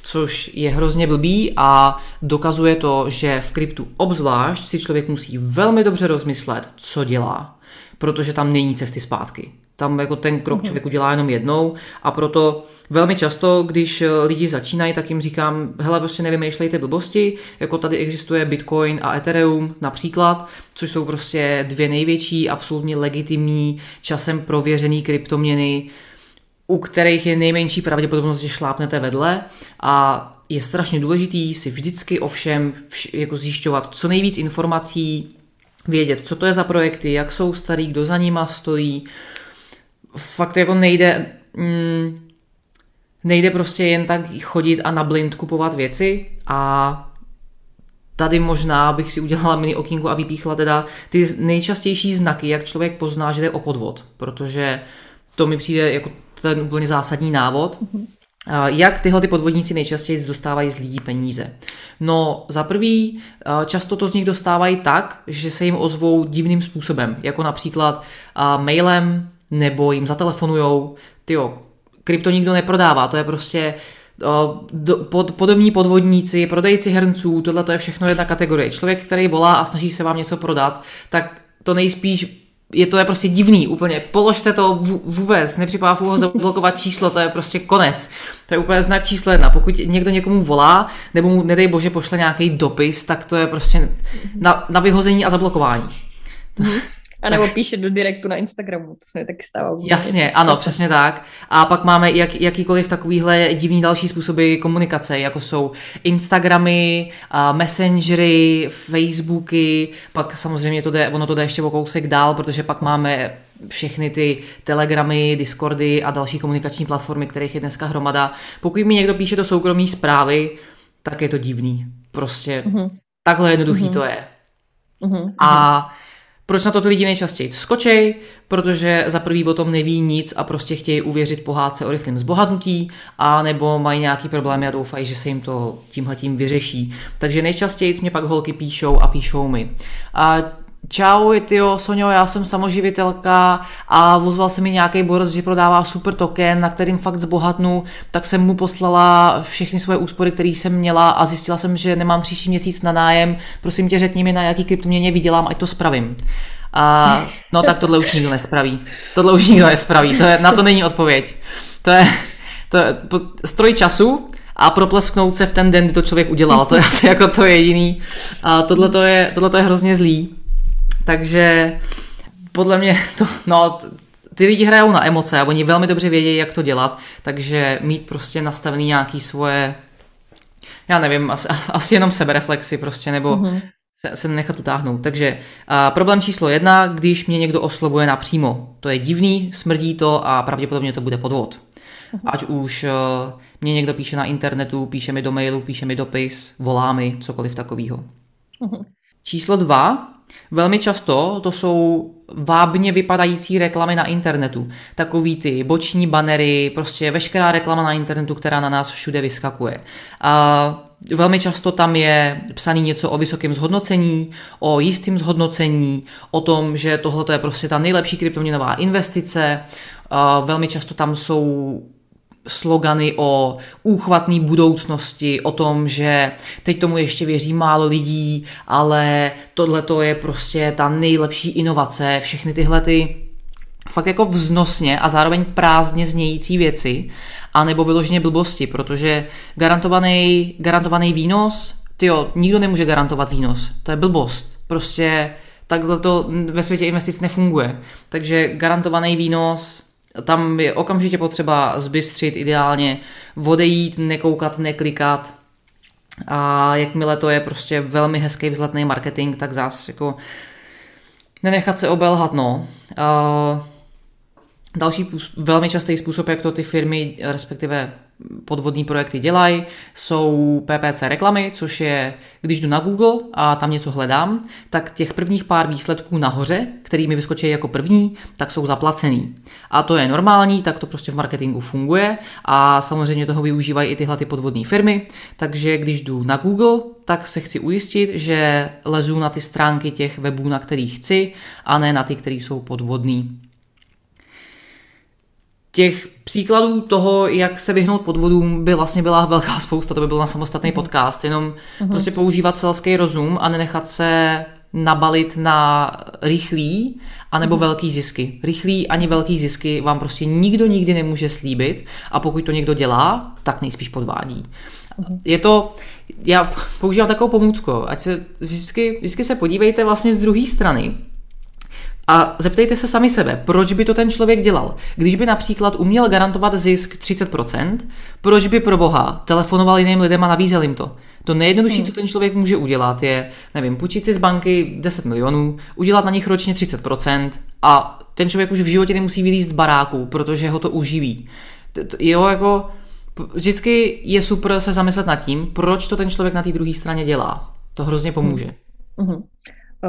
což je hrozně blbý a dokazuje to, že v kryptu obzvlášť si člověk musí velmi dobře rozmyslet, co dělá, protože tam není cesty zpátky. Tam jako ten krok mhm. člověk udělá jenom jednou a proto velmi často, když lidi začínají, tak jim říkám, hele, prostě nevymýšlejte blbosti, jako tady existuje Bitcoin a Ethereum například, což jsou prostě dvě největší, absolutně legitimní, časem prověřený kryptoměny, u kterých je nejmenší pravděpodobnost, že šlápnete vedle a je strašně důležitý si vždycky ovšem vš- jako zjišťovat co nejvíc informací, vědět, co to je za projekty, jak jsou starý, kdo za nima stojí. Fakt jako nejde, mm, nejde prostě jen tak chodit a na blind kupovat věci a tady možná bych si udělala mini okýnku a vypíchla teda ty nejčastější znaky, jak člověk pozná, že jde o podvod, protože to mi přijde jako ten úplně zásadní návod. Mm-hmm. Jak tyhle ty podvodníci nejčastěji dostávají z lidí peníze? No, za prvý, často to z nich dostávají tak, že se jim ozvou divným způsobem, jako například mailem, nebo jim zatelefonujou, tyjo, krypto nikdo neprodává, to je prostě pod, podobní podvodníci, prodejci hrnců, tohle to je všechno jedna kategorie. Člověk, který volá a snaží se vám něco prodat, tak to nejspíš je to je prostě divný úplně. Položte to vůbec, nepřipadá v úho zablokovat číslo, to je prostě konec. To je úplně znak číslo jedna. Pokud někdo někomu volá, nebo mu, nedej bože, pošle nějaký dopis, tak to je prostě na, na vyhození a zablokování. Mm-hmm. A nebo píše do direktu na Instagramu, to se mi taky stává. Jasně, ano, přesně tak. A pak máme jak, jakýkoliv takovýhle divný další způsoby komunikace, jako jsou Instagramy, Messengery, Facebooky, pak samozřejmě to jde, ono to jde ještě o kousek dál, protože pak máme všechny ty telegramy, discordy a další komunikační platformy, kterých je dneska hromada. Pokud mi někdo píše do soukromí zprávy, tak je to divný. Prostě mm-hmm. takhle jednoduchý mm-hmm. to je. Mm-hmm. A proč na to ty lidi nejčastěji skočej? Protože za prvý o tom neví nic a prostě chtějí uvěřit pohádce o rychlém zbohatnutí, a nebo mají nějaký problémy a doufají, že se jim to tímhletím vyřeší. Takže nejčastěji mě pak holky píšou a píšou mi. A Čau, tyjo, Sonio, já jsem samoživitelka a ozval se mi nějaký borec, že prodává super token, na kterým fakt zbohatnu, tak jsem mu poslala všechny svoje úspory, které jsem měla a zjistila jsem, že nemám příští měsíc na nájem. Prosím tě, řekni mi, na jaký kryptoměně vydělám, ať to spravím. A no tak tohle už nikdo nespraví. Tohle už nikdo nespraví, to je, na to není odpověď. To je, to je stroj času, a proplesknout se v ten den, kdy to člověk udělal. To je asi jako to jediný. A tohle to je, tohle je hrozně zlý. Takže podle mě to, no, ty lidi hrajou na emoce a oni velmi dobře vědí, jak to dělat, takže mít prostě nastavený nějaký svoje, já nevím, asi, asi jenom sebereflexy prostě, nebo mm-hmm. se, se nechat utáhnout. Takže a problém číslo jedna, když mě někdo oslovuje napřímo. To je divný, smrdí to a pravděpodobně to bude podvod. Mm-hmm. Ať už uh, mě někdo píše na internetu, píše mi do mailu, píše mi dopis, volá mi, cokoliv takového. Mm-hmm. Číslo dva, Velmi často to jsou vábně vypadající reklamy na internetu. Takový ty boční banery, prostě veškerá reklama na internetu, která na nás všude vyskakuje. A velmi často tam je psaný něco o vysokém zhodnocení, o jistém zhodnocení, o tom, že tohle je prostě ta nejlepší kryptoměnová investice. Velmi často tam jsou slogany o úchvatné budoucnosti, o tom, že teď tomu ještě věří málo lidí, ale tohle to je prostě ta nejlepší inovace, všechny tyhle ty fakt jako vznosně a zároveň prázdně znějící věci, anebo vyloženě blbosti, protože garantovaný, garantovaný výnos, tyjo, nikdo nemůže garantovat výnos, to je blbost, prostě takhle to ve světě investic nefunguje, takže garantovaný výnos tam je okamžitě potřeba zbystřit ideálně, odejít, nekoukat, neklikat a jakmile to je prostě velmi hezký vzletný marketing, tak zás jako nenechat se obelhat, no. Další velmi častý způsob, jak to ty firmy, respektive podvodní projekty dělají, jsou PPC reklamy, což je, když jdu na Google a tam něco hledám, tak těch prvních pár výsledků nahoře, který mi vyskočí jako první, tak jsou zaplacený. A to je normální, tak to prostě v marketingu funguje a samozřejmě toho využívají i tyhle ty podvodní firmy, takže když jdu na Google, tak se chci ujistit, že lezu na ty stránky těch webů, na kterých chci, a ne na ty, které jsou podvodný. Těch příkladů toho, jak se vyhnout podvodům, by vlastně byla velká spousta, to by byl na samostatný mm. podcast, jenom mm. prostě používat selský rozum a nenechat se nabalit na rychlý anebo mm. velký zisky. Rychlý ani velký zisky vám prostě nikdo nikdy nemůže slíbit a pokud to někdo dělá, tak nejspíš podvádí. Mm. Je to, já používám takovou pomůcku, ať se vždycky, vždycky se podívejte vlastně z druhé strany, a zeptejte se sami sebe, proč by to ten člověk dělal. Když by například uměl garantovat zisk 30%, proč by pro boha telefonoval jiným lidem a nabízel jim to? To nejjednodušší, co ten člověk může udělat, je, nevím, půjčit si z banky 10 milionů, udělat na nich ročně 30% a ten člověk už v životě nemusí vylízt z baráku, protože ho to uživí. Jo, jako vždycky je super se zamyslet nad tím, proč to ten člověk na té druhé straně dělá. To hrozně pomůže. Mm-hmm.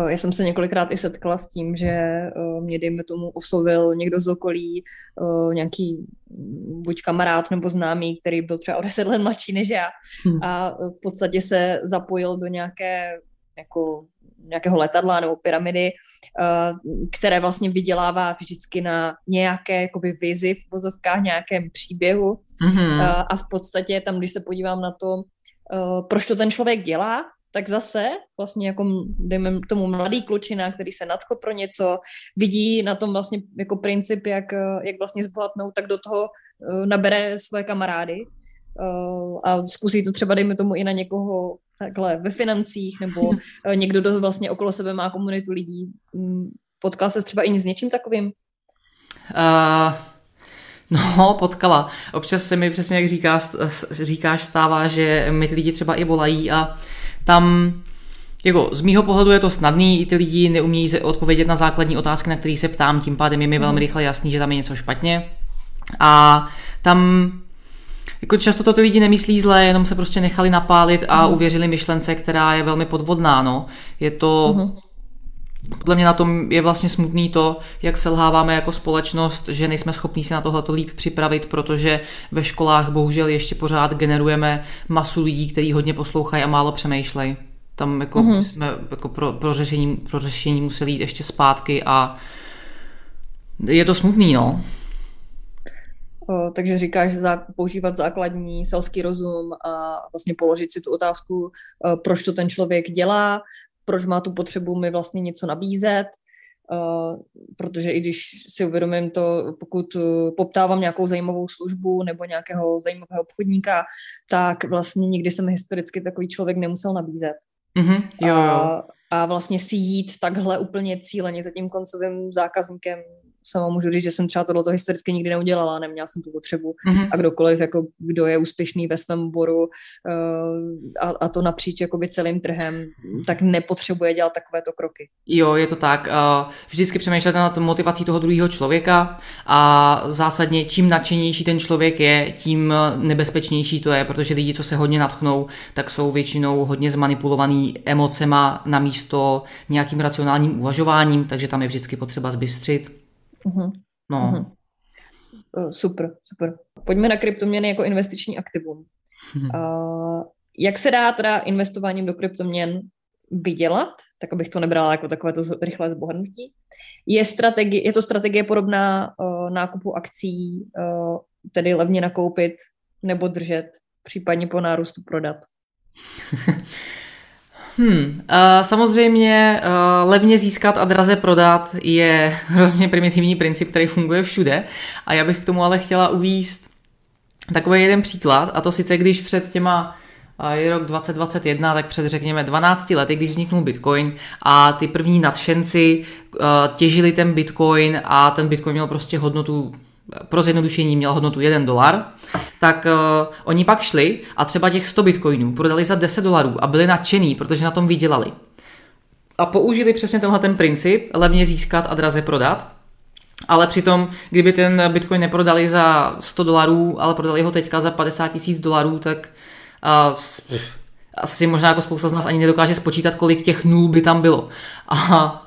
Já jsem se několikrát i setkala s tím, že mě, dejme tomu, oslovil někdo z okolí, nějaký buď kamarád nebo známý, který byl třeba o deset let mladší než já hmm. a v podstatě se zapojil do nějaké jako nějakého letadla nebo pyramidy, které vlastně vydělává vždycky na nějaké jakoby vizi v vozovkách, nějakém příběhu. Mm-hmm. A v podstatě tam, když se podívám na to, proč to ten člověk dělá, tak zase vlastně jako dejme tomu mladý klučina, který se nadchl pro něco, vidí na tom vlastně jako princip, jak, jak vlastně zbohatnout, tak do toho uh, nabere svoje kamarády uh, a zkusí to třeba dejme tomu i na někoho takhle ve financích, nebo uh, někdo, kdo vlastně okolo sebe má komunitu lidí. Um, potkal se třeba i s něčím takovým? Uh... No, potkala. Občas se mi přesně, jak říká, říkáš, stává, že mi ty lidi třeba i volají a tam jako z mýho pohledu je to snadný, i ty lidi neumějí odpovědět na základní otázky, na které se ptám, tím pádem je mi velmi mhm. rychle jasný, že tam je něco špatně. A tam jako často to ty lidi nemyslí zle, jenom se prostě nechali napálit a mm. uvěřili myšlence, která je velmi podvodná. No. Je to, mm. Podle mě na tom je vlastně smutný to, jak selháváme jako společnost, že nejsme schopní se na tohleto líp připravit, protože ve školách bohužel ještě pořád generujeme masu lidí, kteří hodně poslouchají a málo přemýšlejí. Tam jako mm-hmm. jsme jako pro, pro, řešení, pro řešení museli jít ještě zpátky a je to smutný, no. O, takže říkáš, že zá, používat základní selský rozum a vlastně položit si tu otázku, proč to ten člověk dělá, proč má tu potřebu mi vlastně něco nabízet, Uh, protože i když si uvědomím to, pokud uh, poptávám nějakou zajímavou službu nebo nějakého zajímavého obchodníka, tak vlastně nikdy jsem historicky takový člověk nemusel nabízet. Mm-hmm, jo, jo. A, a vlastně si jít takhle úplně cíleně za tím koncovým zákazníkem sama můžu říct, že jsem třeba tohle historicky nikdy neudělala, neměla jsem tu potřebu mm-hmm. a kdokoliv, jako kdo je úspěšný ve svém oboru uh, a, a to napříč jakoby celým trhem, tak nepotřebuje dělat takovéto kroky. Jo, je to tak. Uh, vždycky přemýšlete nad motivací toho druhého člověka a zásadně čím nadšenější ten člověk je, tím nebezpečnější to je, protože lidi, co se hodně natchnou, tak jsou většinou hodně zmanipulovaný emocema na místo nějakým racionálním uvažováním, takže tam je vždycky potřeba zbystřit. Uh-huh. No. Uh-huh. Super, super. Pojďme na kryptoměny jako investiční aktivum. Uh, jak se dá teda investováním do kryptoměn vydělat, tak abych to nebrala jako takové to rychlé zbohatnutí. Je, strategie, je to strategie podobná uh, nákupu akcí, uh, tedy levně nakoupit nebo držet, případně po nárůstu prodat. Hmm, samozřejmě uh, levně získat a draze prodat je hrozně primitivní princip, který funguje všude. A já bych k tomu ale chtěla uvíst takový jeden příklad a to sice když před těma uh, je rok 2021, tak před řekněme 12 lety, když vzniknul Bitcoin a ty první nadšenci těžili ten Bitcoin a ten Bitcoin měl prostě hodnotu pro zjednodušení měl hodnotu 1 dolar, tak uh, oni pak šli a třeba těch 100 bitcoinů prodali za 10 dolarů a byli nadšený, protože na tom vydělali. A použili přesně tenhle ten princip, levně získat a draze prodat, ale přitom, kdyby ten bitcoin neprodali za 100 dolarů, ale prodali ho teďka za 50 tisíc dolarů, tak uh, asi možná jako spousta z nás ani nedokáže spočítat, kolik těch nul by tam bylo. A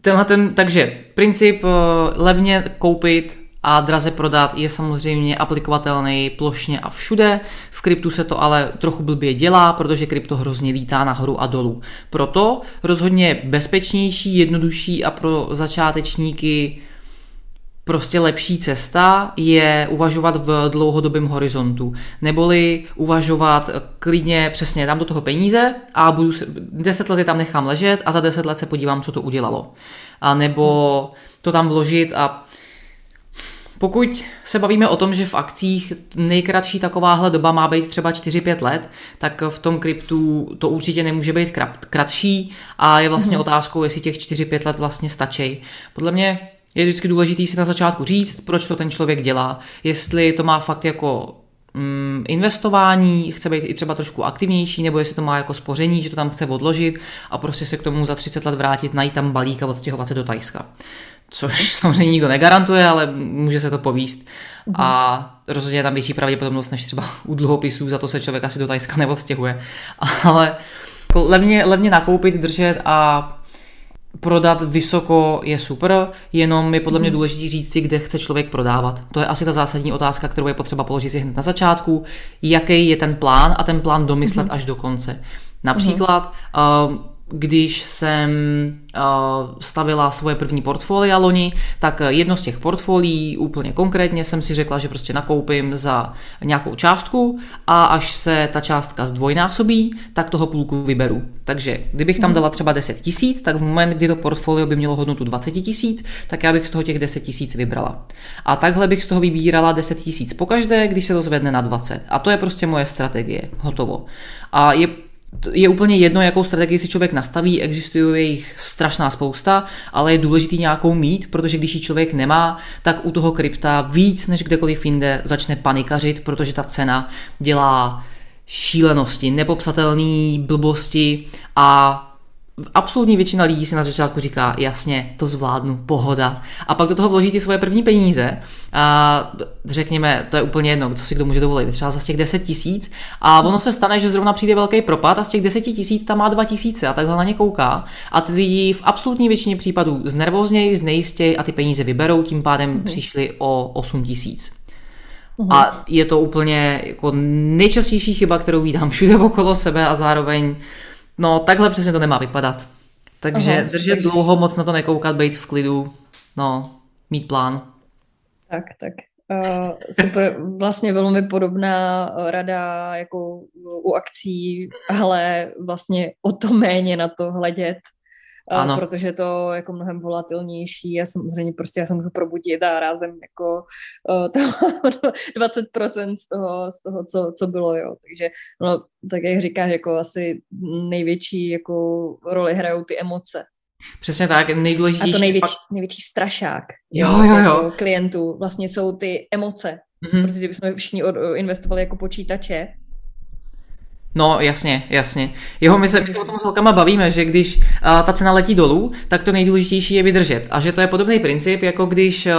tenhle ten, takže princip uh, levně koupit, a draze prodat je samozřejmě aplikovatelný plošně a všude. V kryptu se to ale trochu blbě dělá, protože krypto hrozně lítá nahoru a dolů. Proto rozhodně bezpečnější, jednodušší a pro začátečníky prostě lepší cesta je uvažovat v dlouhodobém horizontu. Neboli uvažovat klidně přesně, dám do toho peníze a budu, deset let je tam nechám ležet a za deset let se podívám, co to udělalo. A nebo to tam vložit a pokud se bavíme o tom, že v akcích nejkratší takováhle doba má být třeba 4-5 let, tak v tom kryptu to určitě nemůže být kratší a je vlastně mm-hmm. otázkou, jestli těch 4-5 let vlastně stačí. Podle mě je vždycky důležité si na začátku říct, proč to ten člověk dělá. Jestli to má fakt jako mm, investování, chce být i třeba trošku aktivnější, nebo jestli to má jako spoření, že to tam chce odložit a prostě se k tomu za 30 let vrátit, najít tam balík a odstěhovat se do Tajska. Což samozřejmě nikdo negarantuje, ale může se to povíst. Mhm. A rozhodně je tam větší pravděpodobnost než třeba u dluhopisů, za to se člověk asi do Tajska neodstěhuje. Ale levně, levně nakoupit, držet a prodat vysoko je super, jenom je podle mě mhm. důležité říct si, kde chce člověk prodávat. To je asi ta zásadní otázka, kterou je potřeba položit si hned na začátku. Jaký je ten plán a ten plán domyslet mm-hmm. až do konce. Například mm-hmm. uh, když jsem uh, stavila svoje první portfolia loni, tak jedno z těch portfolií úplně konkrétně jsem si řekla, že prostě nakoupím za nějakou částku a až se ta částka zdvojnásobí, tak toho půlku vyberu. Takže kdybych tam mhm. dala třeba 10 tisíc, tak v moment, kdy to portfolio by mělo hodnotu 20 tisíc, tak já bych z toho těch 10 tisíc vybrala. A takhle bych z toho vybírala 10 tisíc pokaždé, když se to zvedne na 20. A to je prostě moje strategie. Hotovo. A je je úplně jedno, jakou strategii si člověk nastaví, existuje jich strašná spousta, ale je důležitý nějakou mít, protože když ji člověk nemá, tak u toho krypta víc než kdekoliv jinde začne panikařit, protože ta cena dělá šílenosti, nepopsatelné blbosti a absolutní většina lidí si na začátku říká, jasně, to zvládnu, pohoda. A pak do toho vloží ty svoje první peníze a řekněme, to je úplně jedno, co si kdo může dovolit, třeba za těch 10 tisíc a ono se stane, že zrovna přijde velký propad a z těch 10 tisíc tam má 2 tisíce a takhle na ně kouká a ty lidi v absolutní většině případů znervoznějí, znejistějí a ty peníze vyberou, tím pádem mm-hmm. přišli o 8 tisíc. Uhum. A je to úplně jako nejčastější chyba, kterou vídám všude okolo sebe a zároveň No, takhle přesně to nemá vypadat. Takže Aha, držet takže... dlouho, moc na to nekoukat, být v klidu, no, mít plán. Tak, tak. Uh, super, vlastně velmi podobná rada jako u akcí, ale vlastně o to méně na to hledět ano. protože to jako mnohem volatilnější a samozřejmě prostě já se můžu probudit a rázem jako uh, 20% z toho, z toho co, co bylo, jo. Takže no, tak jak říkáš, jako asi největší jako roli hrajou ty emoce. Přesně tak, nejdůležitější. A to největší, pak... největší strašák jo, jo, jo. Jako klientů vlastně jsou ty emoce. Mm-hmm. Protože bychom všichni investovali jako počítače, No, jasně, jasně. Jeho, my se, my se o tom s holkama bavíme, že když uh, ta cena letí dolů, tak to nejdůležitější je vydržet. A že to je podobný princip, jako když uh,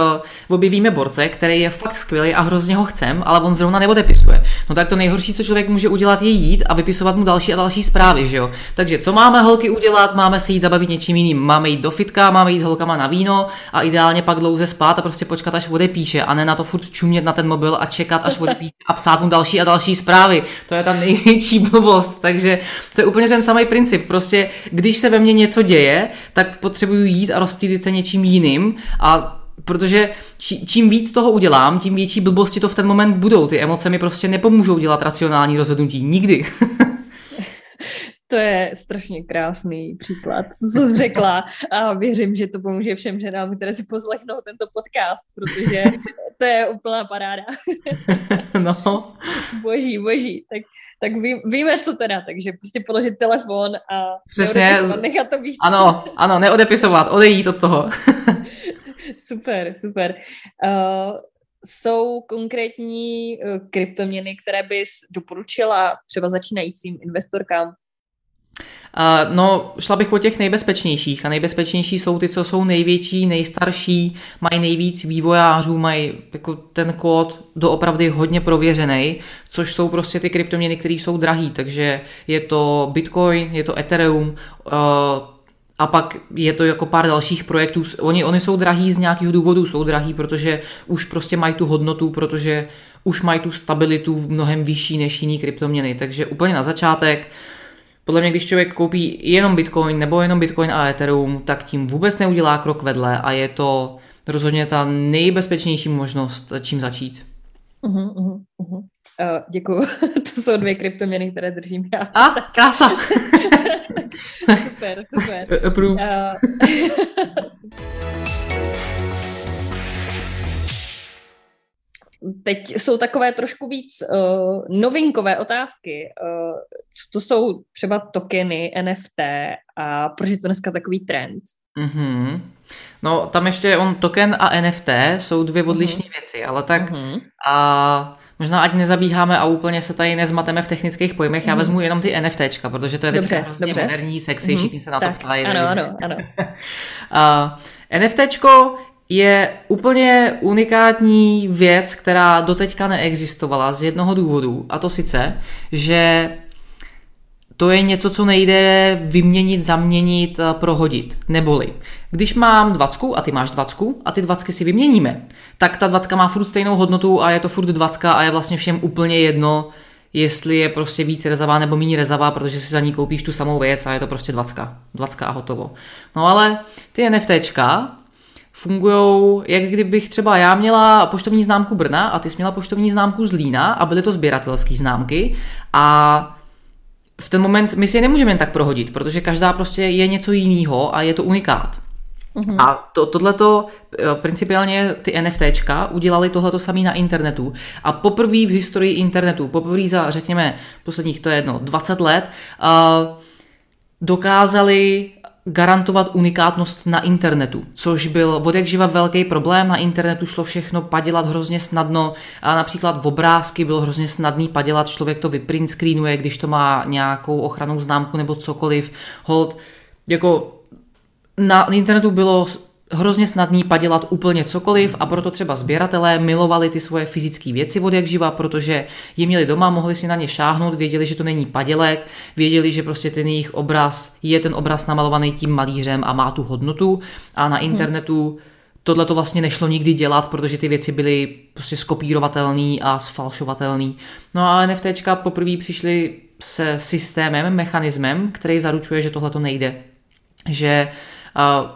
objevíme borce, který je fakt skvělý a hrozně ho chcem, ale on zrovna neodepisuje. No tak to nejhorší, co člověk může udělat, je jít a vypisovat mu další a další zprávy, že jo. Takže co máme holky udělat? Máme se jít zabavit něčím jiným. Máme jít do fitka, máme jít s holkama na víno a ideálně pak dlouze spát a prostě počkat, až odepíše a ne na to furt čumět na ten mobil a čekat, až odepíše a psát mu další a další zprávy. To je ta největší blbost, takže to je úplně ten samý princip. Prostě, když se ve mně něco děje, tak potřebuju jít a rozptýlit se něčím jiným a protože čím víc toho udělám, tím větší blbosti to v ten moment budou. Ty emoce mi prostě nepomůžou dělat racionální rozhodnutí. Nikdy. To je strašně krásný příklad, co jsi řekla a věřím, že to pomůže všem ženám, které si poslechnou tento podcast, protože to je úplná paráda. No. Boží, boží. Tak, tak ví, víme, co teda, takže prostě položit telefon a Přesně. nechat to být. Ano, ano, neodepisovat, odejít od toho. super, super. Uh, jsou konkrétní uh, kryptoměny, které bys doporučila třeba začínajícím investorkám? Uh, no, šla bych po těch nejbezpečnějších a nejbezpečnější jsou ty, co jsou největší, nejstarší, mají nejvíc vývojářů, mají jako ten kód doopravdy hodně prověřený, což jsou prostě ty kryptoměny, které jsou drahý, takže je to Bitcoin, je to Ethereum, uh, a pak je to jako pár dalších projektů. Oni, oni jsou drahý z nějakých důvodů, jsou drahý, protože už prostě mají tu hodnotu, protože už mají tu stabilitu mnohem vyšší než jiný kryptoměny. Takže úplně na začátek podle mě, když člověk koupí jenom Bitcoin nebo jenom Bitcoin a Ethereum, tak tím vůbec neudělá krok vedle a je to rozhodně ta nejbezpečnější možnost, čím začít. Uh-huh, uh-huh, uh-huh. Uh, děkuju. to jsou dvě kryptoměny, které držím já. A, krása. super, super. Approved. Uh, teď jsou takové trošku víc uh, novinkové otázky. Uh, to jsou třeba tokeny, NFT a proč je to dneska takový trend? Mm-hmm. No, tam ještě on token a NFT jsou dvě odlišné mm-hmm. věci, ale tak mm-hmm. a možná ať nezabíháme a úplně se tady nezmateme v technických pojmech, mm-hmm. já mhm. vezmu jenom ty NFTčka, protože to je dobře, hrozně dobře. moderní, sexy, mm-hmm. všichni se na tak, to ptají. Ano, ano, ano. uh, NFTčko je úplně unikátní věc, která doteďka neexistovala z jednoho důvodu, a to sice, že to je něco, co nejde vyměnit, zaměnit, prohodit. Neboli, když mám dvacku a ty máš dvacku a ty dvacky si vyměníme, tak ta dvacka má furt stejnou hodnotu a je to furt dvacka a je vlastně všem úplně jedno, jestli je prostě víc rezavá nebo méně rezavá, protože si za ní koupíš tu samou věc a je to prostě dvacka. Dvacka a hotovo. No ale ty NFTčka fungují, jak kdybych třeba já měla poštovní známku Brna a ty jsi měla poštovní známku z Lína a byly to sběratelské známky a v ten moment my si je nemůžeme jen tak prohodit, protože každá prostě je něco jiného a je to unikát. Mm-hmm. A to, tohleto, eh, principiálně ty NFTčka udělali tohleto samý na internetu. A poprvé v historii internetu, poprvé za, řekněme, posledních, to je jedno, 20 let, uh, dokázali garantovat unikátnost na internetu, což byl od jak živa velký problém. Na internetu šlo všechno padělat hrozně snadno a například v obrázky bylo hrozně snadný padělat, člověk to vyprint screenuje, když to má nějakou ochranou známku nebo cokoliv. Hold, jako na internetu bylo hrozně snadný padělat úplně cokoliv a proto třeba sběratelé milovali ty svoje fyzické věci od jak živa, protože je měli doma, mohli si na ně šáhnout, věděli, že to není padělek, věděli, že prostě ten jejich obraz je ten obraz namalovaný tím malířem a má tu hodnotu a na mhm. internetu hmm. tohle to vlastně nešlo nikdy dělat, protože ty věci byly prostě skopírovatelné a sfalšovatelné. No a NFTčka poprvé přišly se systémem, mechanismem, který zaručuje, že tohle to nejde. Že uh,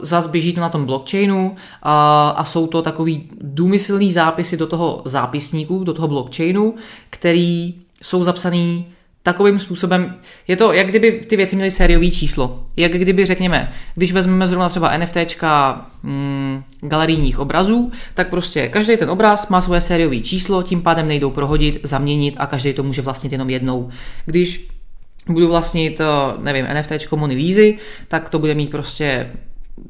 Zas běží to na tom blockchainu a, jsou to takový důmyslný zápisy do toho zápisníku, do toho blockchainu, který jsou zapsaný takovým způsobem, je to, jak kdyby ty věci měly sériové číslo. Jak kdyby, řekněme, když vezmeme zrovna třeba NFTčka mm, galerijních obrazů, tak prostě každý ten obraz má svoje sériové číslo, tím pádem nejdou prohodit, zaměnit a každý to může vlastnit jenom jednou. Když budu vlastnit, eh, nevím, NFTčko Mony Lízy, tak to bude mít prostě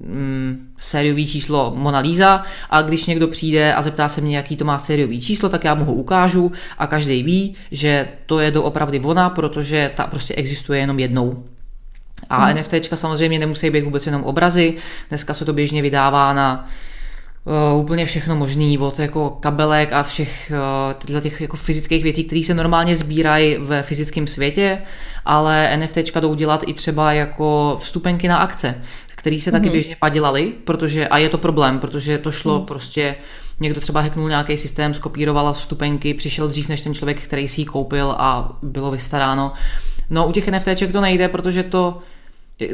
mm, sériový číslo Mona Lisa a když někdo přijde a zeptá se mě, jaký to má sériový číslo, tak já mu ho ukážu a každý ví, že to je doopravdy ona, protože ta prostě existuje jenom jednou. A hmm. NFTčka samozřejmě nemusí být vůbec jenom obrazy, dneska se to běžně vydává na uh, úplně všechno možný, od jako kabelek a všech uh, těch jako fyzických věcí, které se normálně sbírají ve fyzickém světě, ale NFTčka jdou dělat i třeba jako vstupenky na akce který se mm-hmm. taky mhm. běžně padělali, protože, a je to problém, protože to šlo mm. prostě, někdo třeba hacknul nějaký systém, skopíroval vstupenky, přišel dřív než ten člověk, který si ji koupil a bylo vystaráno. No u těch NFTček to nejde, protože to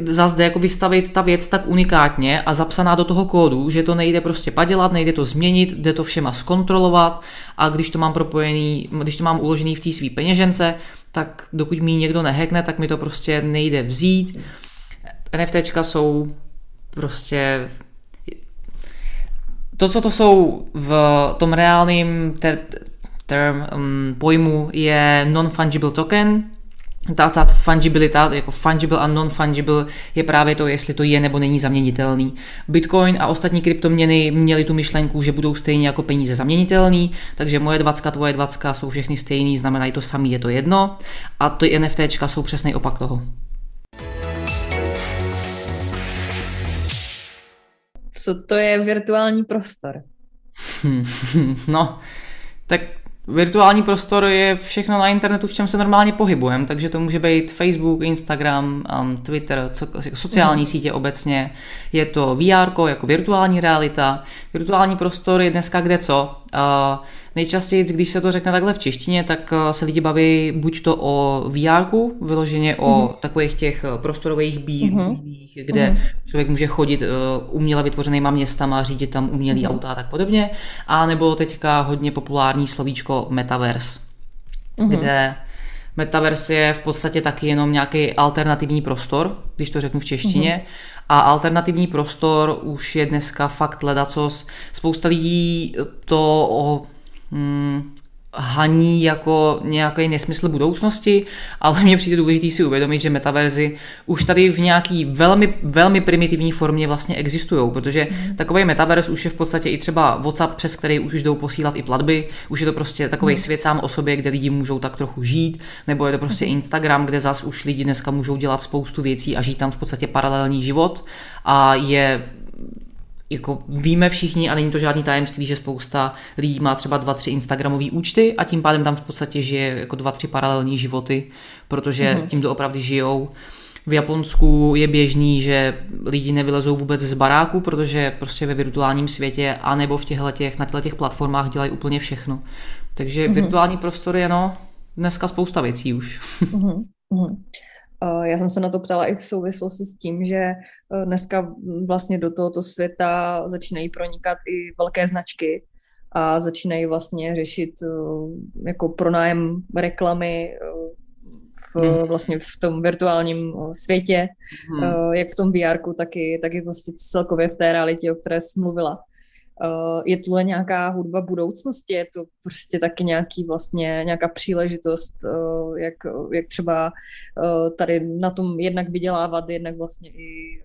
zase jako vystavit ta věc tak unikátně a zapsaná do toho kódu, že to nejde prostě padělat, nejde to změnit, jde to všema zkontrolovat a když to mám propojený, když to mám uložený v té své peněžence, tak dokud mi někdo nehekne, tak mi to prostě nejde vzít. NFTčka jsou prostě to, co to jsou v tom reálném ter, term, um, pojmu, je non-fungible token. Ta, ta fungibilita, jako fungible a non-fungible, je právě to, jestli to je nebo není zaměnitelný. Bitcoin a ostatní kryptoměny měly tu myšlenku, že budou stejně jako peníze zaměnitelný, takže moje 20, tvoje 20 jsou všechny stejný, znamenají to samý, je to jedno. A ty NFTčka jsou přesný opak toho. Co to je virtuální prostor? no, tak virtuální prostor je všechno na internetu, v čem se normálně pohybujeme, takže to může být Facebook, Instagram, um, Twitter, co, sociální mm. sítě obecně. Je to VR, jako virtuální realita. Virtuální prostor je dneska kde co. Uh, nejčastěji, když se to řekne takhle v češtině, tak eh, se lidi baví buď to o VR, vyloženě o mm-hmm. takových těch eh, prostorových bílých, mm-hmm. kde mm-hmm. člověk může chodit uh, uměle vytvořenýma městama, řídit tam umělý mm-hmm. auta a tak podobně, a nebo teďka hodně populární slovíčko metaverse, mm-hmm. kde Metaverse je v podstatě taky jenom nějaký alternativní prostor, když to řeknu v češtině. Mm-hmm. A alternativní prostor už je dneska fakt ledacos. Spousta lidí to o, hmm, haní jako nějaký nesmysl budoucnosti, ale mně přijde důležité si uvědomit, že metaverzy už tady v nějaký velmi, velmi primitivní formě vlastně existují, protože mm. takový metaverz už je v podstatě i třeba WhatsApp, přes který už jdou posílat i platby, už je to prostě takový mm. svět sám o sobě, kde lidi můžou tak trochu žít, nebo je to prostě mm. Instagram, kde zas už lidi dneska můžou dělat spoustu věcí a žít tam v podstatě paralelní život a je jako víme všichni a není to žádný tajemství, že spousta lidí má třeba dva, tři Instagramové účty a tím pádem tam v podstatě žije jako dva, tři paralelní životy, protože mm-hmm. tím opravdu žijou. V Japonsku je běžný, že lidi nevylezou vůbec z baráku, protože prostě ve virtuálním světě anebo v těchto těch, na těchto těch platformách dělají úplně všechno. Takže mm-hmm. virtuální prostor je no, dneska spousta věcí už. Mm-hmm. Já jsem se na to ptala i v souvislosti s tím, že eh, dneska vlastně do tohoto světa začínají pronikat i velké značky a začínají vlastně řešit eh, jako pronájem reklamy eh, v, hmm. vlastně v tom virtuálním světě, hmm. jak v tom VR, tak i, tak i vlastně celkově v té realitě, o které jsi mluvila. Uh, je tohle nějaká hudba budoucnosti, je to prostě taky nějaký vlastně nějaká příležitost, uh, jak, jak třeba uh, tady na tom jednak vydělávat, jednak vlastně i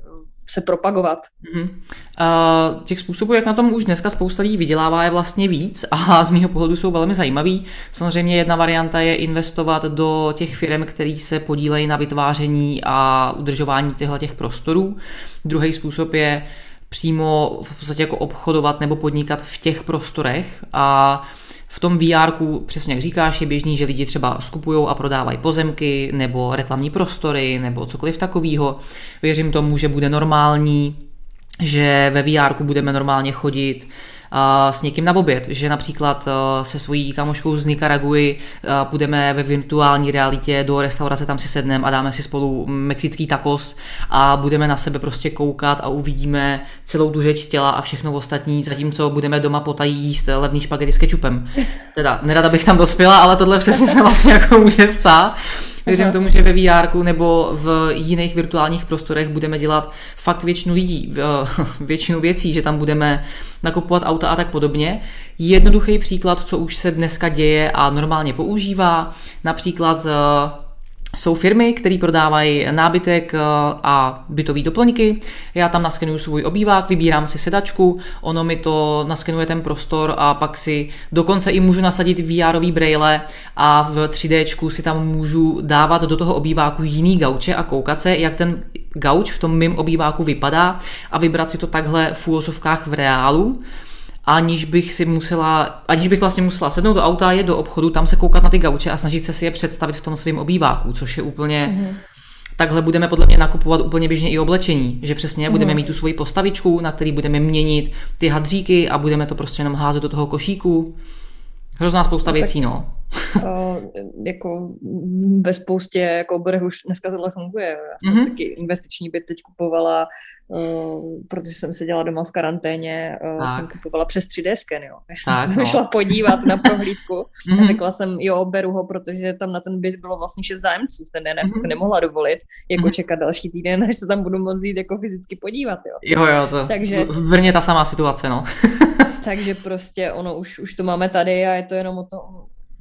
se propagovat. Mm-hmm. Uh, těch způsobů, jak na tom už dneska spousta lidí vydělává, je vlastně víc a z mého pohledu jsou velmi zajímavý. Samozřejmě jedna varianta je investovat do těch firm, které se podílejí na vytváření a udržování těchto těch prostorů. Druhý způsob je přímo v podstatě jako obchodovat nebo podnikat v těch prostorech a v tom VR, přesně jak říkáš, je běžný, že lidi třeba skupují a prodávají pozemky nebo reklamní prostory nebo cokoliv takového. Věřím tomu, že bude normální, že ve VR budeme normálně chodit s někým na oběd, že například se svojí kamoškou z Nikaraguji půjdeme ve virtuální realitě do restaurace, tam si sedneme a dáme si spolu mexický tacos a budeme na sebe prostě koukat a uvidíme celou tu řeč těla a všechno ostatní, zatímco budeme doma potají jíst levný špagety s kečupem. Teda, nerada bych tam dospěla, ale tohle přesně se vlastně jako může stát. Věřím tomu, že ve VR nebo v jiných virtuálních prostorech budeme dělat fakt většinu lidí, většinu věcí, že tam budeme nakupovat auta a tak podobně. Jednoduchý příklad, co už se dneska děje a normálně používá, například eh, jsou firmy, které prodávají nábytek eh, a bytové doplňky. Já tam naskenuju svůj obývák, vybírám si sedačku, ono mi to naskenuje ten prostor a pak si dokonce i můžu nasadit VR braille a v 3D si tam můžu dávat do toho obýváku jiný gauče a koukat se, jak ten gauč v tom mým obýváku vypadá a vybrat si to takhle v úvozovkách v reálu aniž bych si musela, aniž bych vlastně musela sednout do auta, jet do obchodu, tam se koukat na ty gauče a snažit se si je představit v tom svém obýváku, což je úplně... Mm-hmm. Takhle budeme podle mě nakupovat úplně běžně i oblečení, že přesně mm. budeme mít tu svoji postavičku, na který budeme měnit ty hadříky a budeme to prostě jenom házet do toho košíku. Hrozná spousta no, věcí, no. Uh, jako ve spoustě jako oborech už dneska tohle funguje. Já jsem mm-hmm. taky investiční byt teď kupovala, uh, protože jsem seděla doma v karanténě, uh, jsem kupovala přes 3D sken, jo. Já tak, jsem no. šla podívat na prohlídku mm-hmm. a mhm. řekla jsem, jo, beru ho, protože tam na ten byt bylo vlastně šest zájemců ten den, mm-hmm. nemohla dovolit jako mm-hmm. čekat další týden, než se tam budu moct jít jako fyzicky podívat, jo. Jo, jo, to Takže... vrně ta samá situace, no. takže prostě ono už, už to máme tady a je to jenom o tom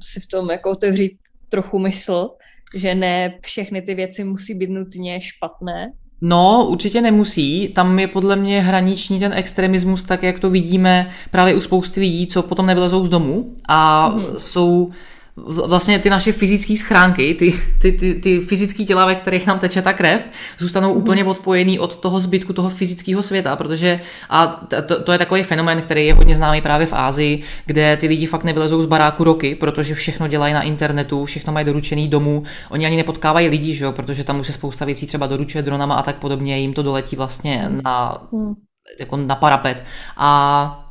si v tom jako otevřít trochu mysl, že ne všechny ty věci musí být nutně špatné. No, určitě nemusí. Tam je podle mě hraniční ten extremismus, tak jak to vidíme právě u spousty lidí, co potom nevylezou z domu a mm-hmm. jsou vlastně ty naše fyzické schránky, ty, ty, ty, ty fyzické těla, ve kterých nám teče ta krev, zůstanou mm. úplně odpojený od toho zbytku toho fyzického světa, protože a to, to je takový fenomén, který je hodně známý právě v Ázii, kde ty lidi fakt nevylezou z baráku roky, protože všechno dělají na internetu, všechno mají doručený domů, oni ani nepotkávají lidi, že jo, protože tam už se spousta věcí třeba doručuje dronama a tak podobně, jim to doletí vlastně na, mm. jako na parapet. A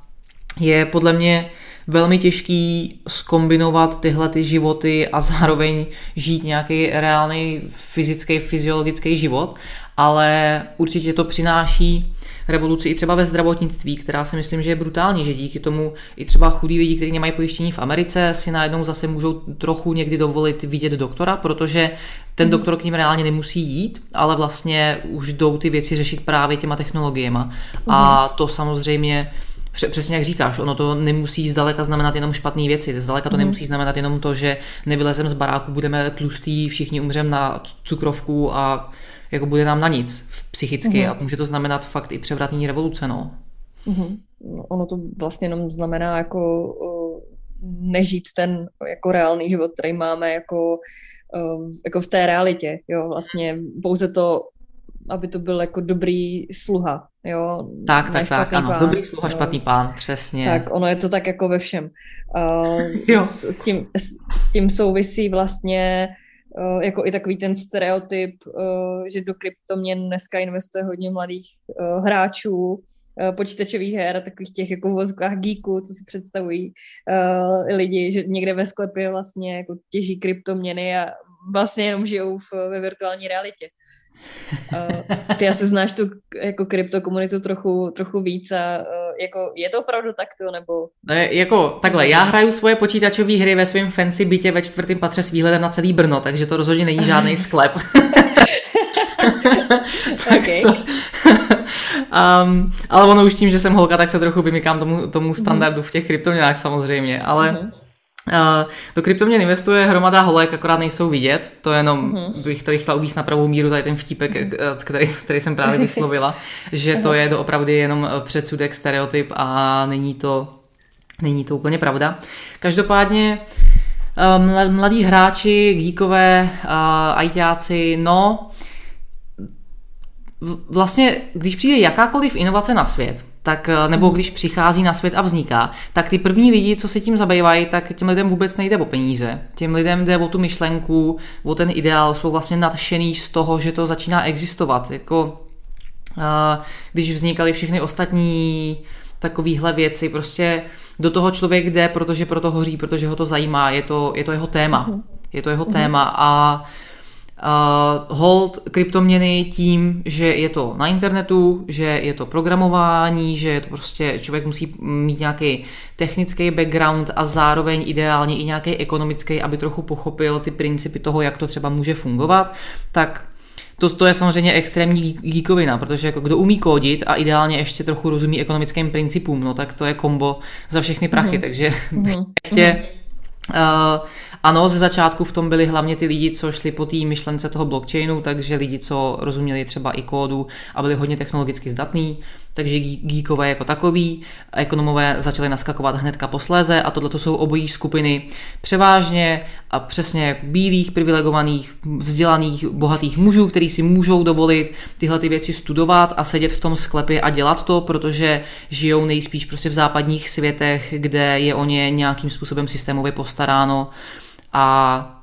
je podle mě velmi těžký skombinovat tyhle ty životy a zároveň žít nějaký reálný fyzický, fyziologický život, ale určitě to přináší revoluci i třeba ve zdravotnictví, která si myslím, že je brutální, že díky tomu i třeba chudí lidi, kteří nemají pojištění v Americe, si najednou zase můžou trochu někdy dovolit vidět doktora, protože ten mhm. doktor k ním reálně nemusí jít, ale vlastně už jdou ty věci řešit právě těma technologiemi. A mhm. to samozřejmě Přesně jak říkáš, ono to nemusí zdaleka znamenat jenom špatné věci, zdaleka to mm. nemusí znamenat jenom to, že nevylezem z baráku, budeme tlustý, všichni umřem na cukrovku a jako bude nám na nic psychicky mm. a může to znamenat fakt i převratní revoluce, no. Mm. Ono to vlastně jenom znamená jako nežít ten jako reálný život, který máme jako, jako v té realitě, jo, vlastně pouze to aby to byl jako dobrý sluha, jo. Tak, tak, tak, ano, pán, dobrý sluha, jo. špatný pán, přesně. Tak, ono je to tak jako ve všem. Uh, jo. S, s, tím, s, s tím souvisí vlastně uh, jako i takový ten stereotyp, uh, že do kryptoměn dneska investuje hodně mladých uh, hráčů, uh, počítačových her a takových těch jako vozkách geeků, co si představují uh, lidi, že někde ve sklepě vlastně jako těží kryptoměny a vlastně jenom žijou v, ve virtuální realitě. Uh, ty asi znáš tu jako kryptokomunitu trochu, trochu víc a uh, jako je to opravdu takto, nebo... Je, jako takhle, já hraju svoje počítačové hry ve svém fancy bytě ve čtvrtém patře s výhledem na celý Brno, takže to rozhodně není žádný sklep. tak okay. to, um, ale ono už tím, že jsem holka, tak se trochu vymykám tomu, tomu standardu v těch kryptoměnách samozřejmě, ale... Uh-huh. Uh, do kryptoměn investuje hromada holek, akorát nejsou vidět. To jenom mm-hmm. bych tady chtěla uvíct na pravou míru tady ten vtípek, mm-hmm. který, který jsem právě vyslovila, že to je doopravdy jenom eh, předsudek, stereotyp a není to, není to úplně pravda. Každopádně mladí hráči, geekové, ajťáci, no vlastně, když přijde jakákoliv inovace na svět, tak, eh, nebo když přichází na svět a vzniká, tak ty první lidi, co se tím zabývají, tak těm lidem vůbec nejde o peníze. Těm lidem jde o tu myšlenku, o ten ideál, jsou vlastně nadšený z toho, že to začíná existovat. Jako, eh, když vznikaly všechny ostatní takovéhle věci, prostě do toho člověk jde, protože proto hoří, protože ho to zajímá, je to, je to jeho téma. Mhm. Je to jeho mhm. téma a Uh, hold kryptoměny tím, že je to na internetu, že je to programování, že je to prostě člověk musí mít nějaký technický background a zároveň ideálně i nějaký ekonomický, aby trochu pochopil ty principy toho, jak to třeba může fungovat, tak to, to je samozřejmě extrémní geekovina, protože jako kdo umí kódit a ideálně ještě trochu rozumí ekonomickým principům, no tak to je kombo za všechny prachy, mm-hmm. takže mm-hmm. tě, uh, ano, ze začátku v tom byli hlavně ty lidi, co šli po té myšlence toho blockchainu, takže lidi, co rozuměli třeba i kódu a byli hodně technologicky zdatní, takže geekové jako takový, ekonomové začali naskakovat hnedka posléze a tohle jsou obojí skupiny převážně a přesně bílých, privilegovaných, vzdělaných, bohatých mužů, kteří si můžou dovolit tyhle ty věci studovat a sedět v tom sklepě a dělat to, protože žijou nejspíš prostě v západních světech, kde je o ně nějakým způsobem systémově postaráno a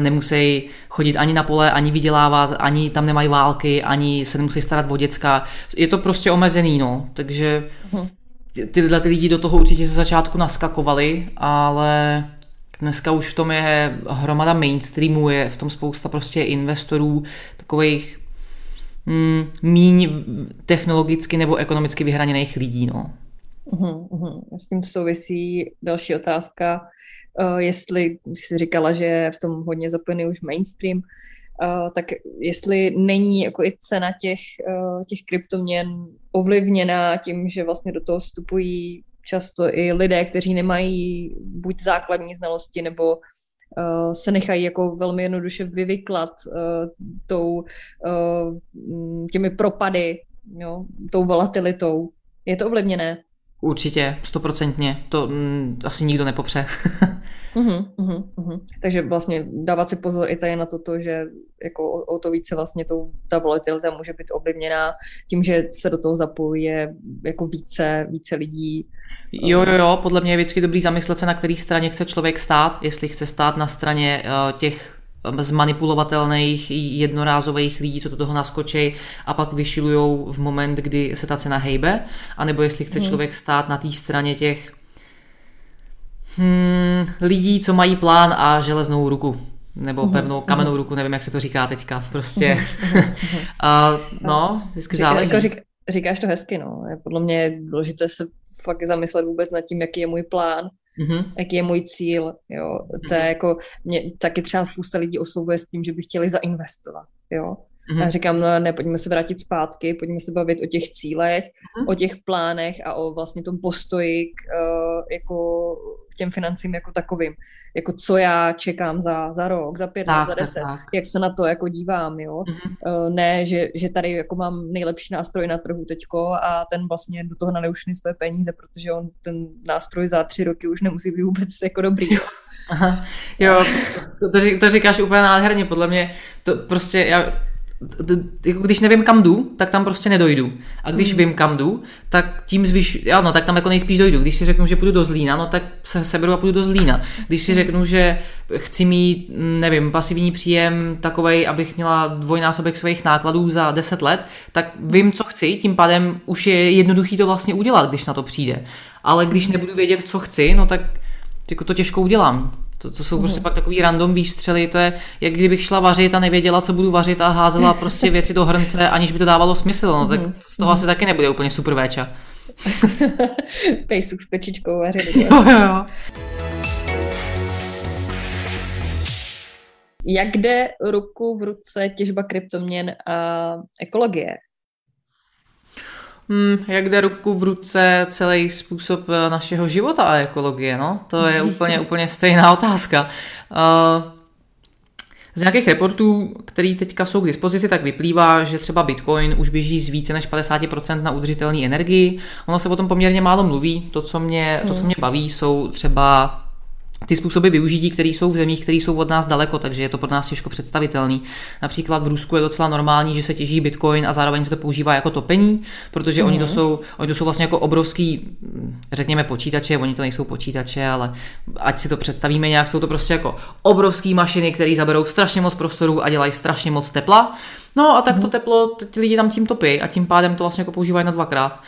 nemusí chodit ani na pole, ani vydělávat, ani tam nemají války, ani se nemusí starat o děcka. Je to prostě omezený, no. Takže mhm. tyhle ty lidi do toho určitě ze začátku naskakovali, ale dneska už v tom je hromada mainstreamu, je v tom spousta prostě investorů, takových mm, míň technologicky nebo ekonomicky vyhraněných lidí, no. Uhum, uhum. S tím souvisí další otázka, uh, jestli jsi říkala, že v tom hodně zapojený už mainstream, uh, tak jestli není jako i cena těch, uh, těch kryptoměn ovlivněná tím, že vlastně do toho vstupují často i lidé, kteří nemají buď základní znalosti, nebo se nechají jako velmi jednoduše vyvyklat tou, uh, těmi propady, jo, tou volatilitou. Je to ovlivněné? Určitě, stoprocentně. To mm, asi nikdo nepopře. uh-huh, uh-huh, uh-huh. Takže vlastně dávat si pozor i tady na toto, že jako o, o to více vlastně to, ta volatilita může být ovlivněná tím, že se do toho zapojuje jako více, více lidí. Jo, jo, jo, podle mě je vždycky dobrý zamyslet se, na který straně chce člověk stát, jestli chce stát na straně uh, těch zmanipulovatelných jednorázových lidí, co do toho naskočí a pak vyšilujou v moment, kdy se ta cena hejbe, anebo jestli chce hmm. člověk stát na té straně těch Hmm, lidí, co mají plán a železnou ruku. Nebo mhm, pevnou kamennou ruku, nevím, jak se to říká teďka. Prostě. a, no, vždycky záleží. Jako řík, říkáš to hezky, no. Podle mě je důležité se fakt zamyslet vůbec nad tím, jaký je můj plán, mm-hmm. jaký je můj cíl, jo. To je jako, mě taky třeba spousta lidí oslovuje s tím, že by chtěli zainvestovat, jo. Mm-hmm. Já říkám, no ne, pojďme se vrátit zpátky, pojďme se bavit o těch cílech, mm-hmm. o těch plánech a o vlastně tom postoji k, uh, jako k těm financím jako takovým. Jako co já čekám za, za rok, za pět let, za deset, tak. jak se na to jako dívám, jo. Mm-hmm. Uh, ne, že, že tady jako mám nejlepší nástroj na trhu teďko a ten vlastně do toho naliju své peníze, protože on ten nástroj za tři roky už nemusí být vůbec jako dobrý, jo. Aha, jo, to, to, to říkáš úplně nádherně, podle mě to prostě, já jako když nevím kam jdu, tak tam prostě nedojdu. A když mm. vím kam jdu, tak tím zvyš, no, tak tam jako nejspíš dojdu. Když si řeknu, že půjdu do Zlína, no tak se seberu a půjdu do Zlína. Když si řeknu, že chci mít, nevím, pasivní příjem takovej, abych měla dvojnásobek svých nákladů za 10 let, tak vím, co chci, tím pádem už je jednoduchý to vlastně udělat, když na to přijde. Ale když nebudu vědět, co chci, no tak jako to těžko udělám. To, to jsou prostě pak takový random výstřely, to je jak kdybych šla vařit a nevěděla, co budu vařit a házela prostě věci do hrnce, aniž by to dávalo smysl, no tak z toho asi taky nebude úplně super véča. Pejsuk s pečičkou vařit. Jo, jo. Jak jde ruku v ruce těžba kryptoměn a ekologie? Hmm, jak jde ruku v ruce celý způsob eh, našeho života a ekologie, no? To je úplně, úplně stejná otázka. Uh, z nějakých reportů, které teďka jsou k dispozici, tak vyplývá, že třeba Bitcoin už běží z více než 50% na udržitelné energii. Ono se o tom poměrně málo mluví. To, co mě, to, co mě baví, jsou třeba ty způsoby využití, které jsou v zemích, které jsou od nás daleko, takže je to pro nás těžko představitelný. Například v Rusku je docela normální, že se těží bitcoin a zároveň se to používá jako topení, protože mm-hmm. oni, to mhm. jsou, oni to jsou vlastně jako obrovský, řekněme, počítače, oni to nejsou počítače, ale ať si to představíme nějak, jsou to prostě jako obrovské mašiny, které zaberou strašně moc prostoru a dělají strašně moc tepla. No a tak to teplo, ty lidi tam tím topí a tím pádem to vlastně jako používají na dvakrát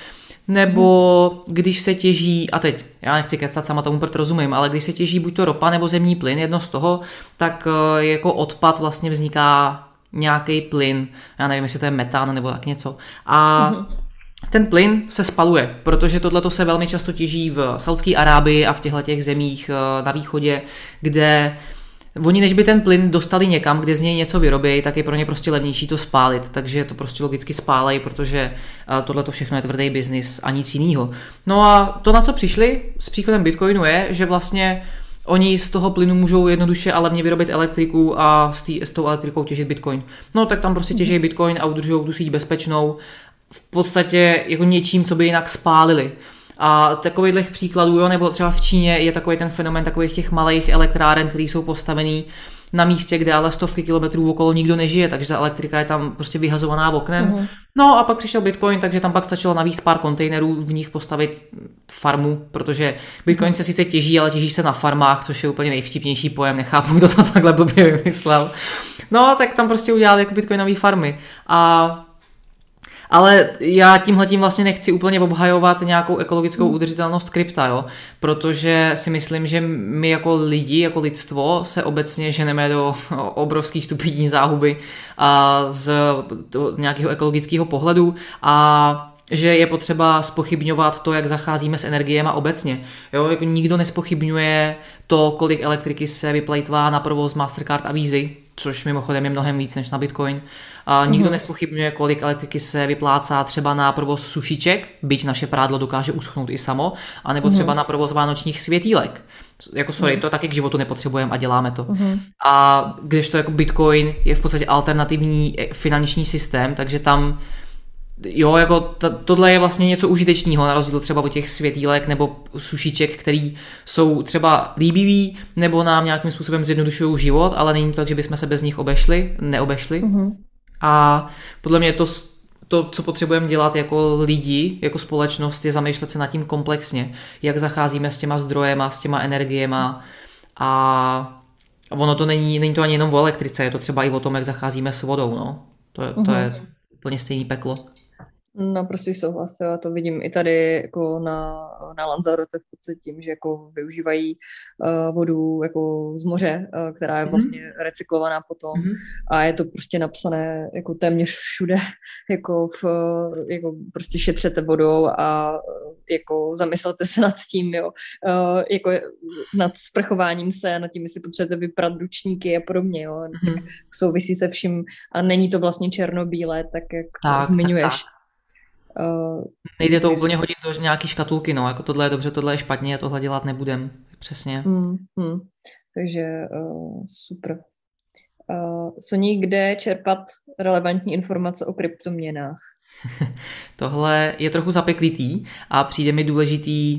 nebo když se těží, a teď já nechci kecat, sama tomu proto rozumím, ale když se těží buď to ropa nebo zemní plyn, jedno z toho, tak eh, jako odpad vlastně vzniká nějaký plyn, já nevím, jestli to je metán nebo tak něco. A mm-hmm. ten plyn se spaluje, protože tohle se velmi často těží v Saudské Arábii a v těchto těch zemích eh, na východě, kde Oni, než by ten plyn dostali někam, kde z něj něco vyrobí, tak je pro ně prostě levnější to spálit, takže to prostě logicky spálejí, protože tohle to všechno je tvrdý biznis a nic jiného. No a to, na co přišli s příchodem Bitcoinu, je, že vlastně oni z toho plynu můžou jednoduše a levně vyrobit elektriku a s, tý, s tou elektrikou těžit Bitcoin. No tak tam prostě těží Bitcoin a udržují tu síť bezpečnou v podstatě jako něčím, co by jinak spálili. A takových příkladů, jo, nebo třeba v Číně je takový ten fenomen takových těch malých elektráren, které jsou postavený na místě, kde ale stovky kilometrů okolo nikdo nežije, takže ta elektrika je tam prostě vyhazovaná oknem. Mm-hmm. No a pak přišel Bitcoin, takže tam pak stačilo navíc pár kontejnerů, v nich postavit farmu, protože Bitcoin se sice těží, ale těží se na farmách, což je úplně nejvtipnější pojem, nechápu, kdo to takhle blbě vymyslel. No, tak tam prostě udělali jako Bitcoinové farmy. A ale já tímhle tím vlastně nechci úplně obhajovat nějakou ekologickou hmm. udržitelnost krypta, jo? protože si myslím, že my jako lidi, jako lidstvo se obecně ženeme do obrovských stupidní záhuby a z nějakého ekologického pohledu a že je potřeba spochybňovat to, jak zacházíme s energiemi obecně. Jo, jako nikdo nespochybňuje to, kolik elektriky se vyplejtvá na provoz Mastercard a Visa, což mimochodem je mnohem víc než na Bitcoin. A nikdo mm-hmm. nespochybňuje, kolik elektriky se vyplácá třeba na provoz sušiček, byť naše prádlo dokáže uschnout i samo, anebo třeba mm-hmm. na provoz vánočních světílek. Jako sorry, mm-hmm. to taky k životu nepotřebujeme a děláme to. Mm-hmm. A když to jako Bitcoin je v podstatě alternativní eh, finanční systém, takže tam Jo, jako t- tohle je vlastně něco užitečného, na rozdíl třeba od těch světílek nebo sušiček, který jsou třeba líbivý nebo nám nějakým způsobem zjednodušují život, ale není to tak, že bychom se bez nich obešli, neobešli. Mm-hmm. A podle mě to, to, co potřebujeme dělat jako lidi, jako společnost, je zamýšlet se nad tím komplexně, jak zacházíme s těma zdrojema, s těma energiema a ono to není, není to ani jenom o elektrice, je to třeba i o tom, jak zacházíme s vodou, no. To, je, to je mhm. úplně stejný peklo. Naprostý souhlas, já to vidím i tady jako na, na Lanzarote v podstatě tím, že jako využívají uh, vodu jako z moře, uh, která je mhm. vlastně mm-hmm. recyklovaná potom mm-hmm. a je to prostě napsané jako téměř všude, jako, v, jako prostě šetřete vodou a jako zamyslete se nad tím, jo, uh, jako nad sprchováním se, nad tím, jestli potřebujete vyprat ručníky a podobně, jo, mm-hmm. souvisí se vším a není to vlastně černobílé, tak jak tak, zmiňuješ. Tak, tak. Uh, Nejde to úplně hodit do nějaký škatulky, no, jako tohle je dobře, tohle je špatně, a tohle dělat nebudem, přesně. Hmm, hmm. Takže uh, super. Uh, Soní, kde čerpat relevantní informace o kryptoměnách? tohle je trochu zapeklitý a přijde mi důležitý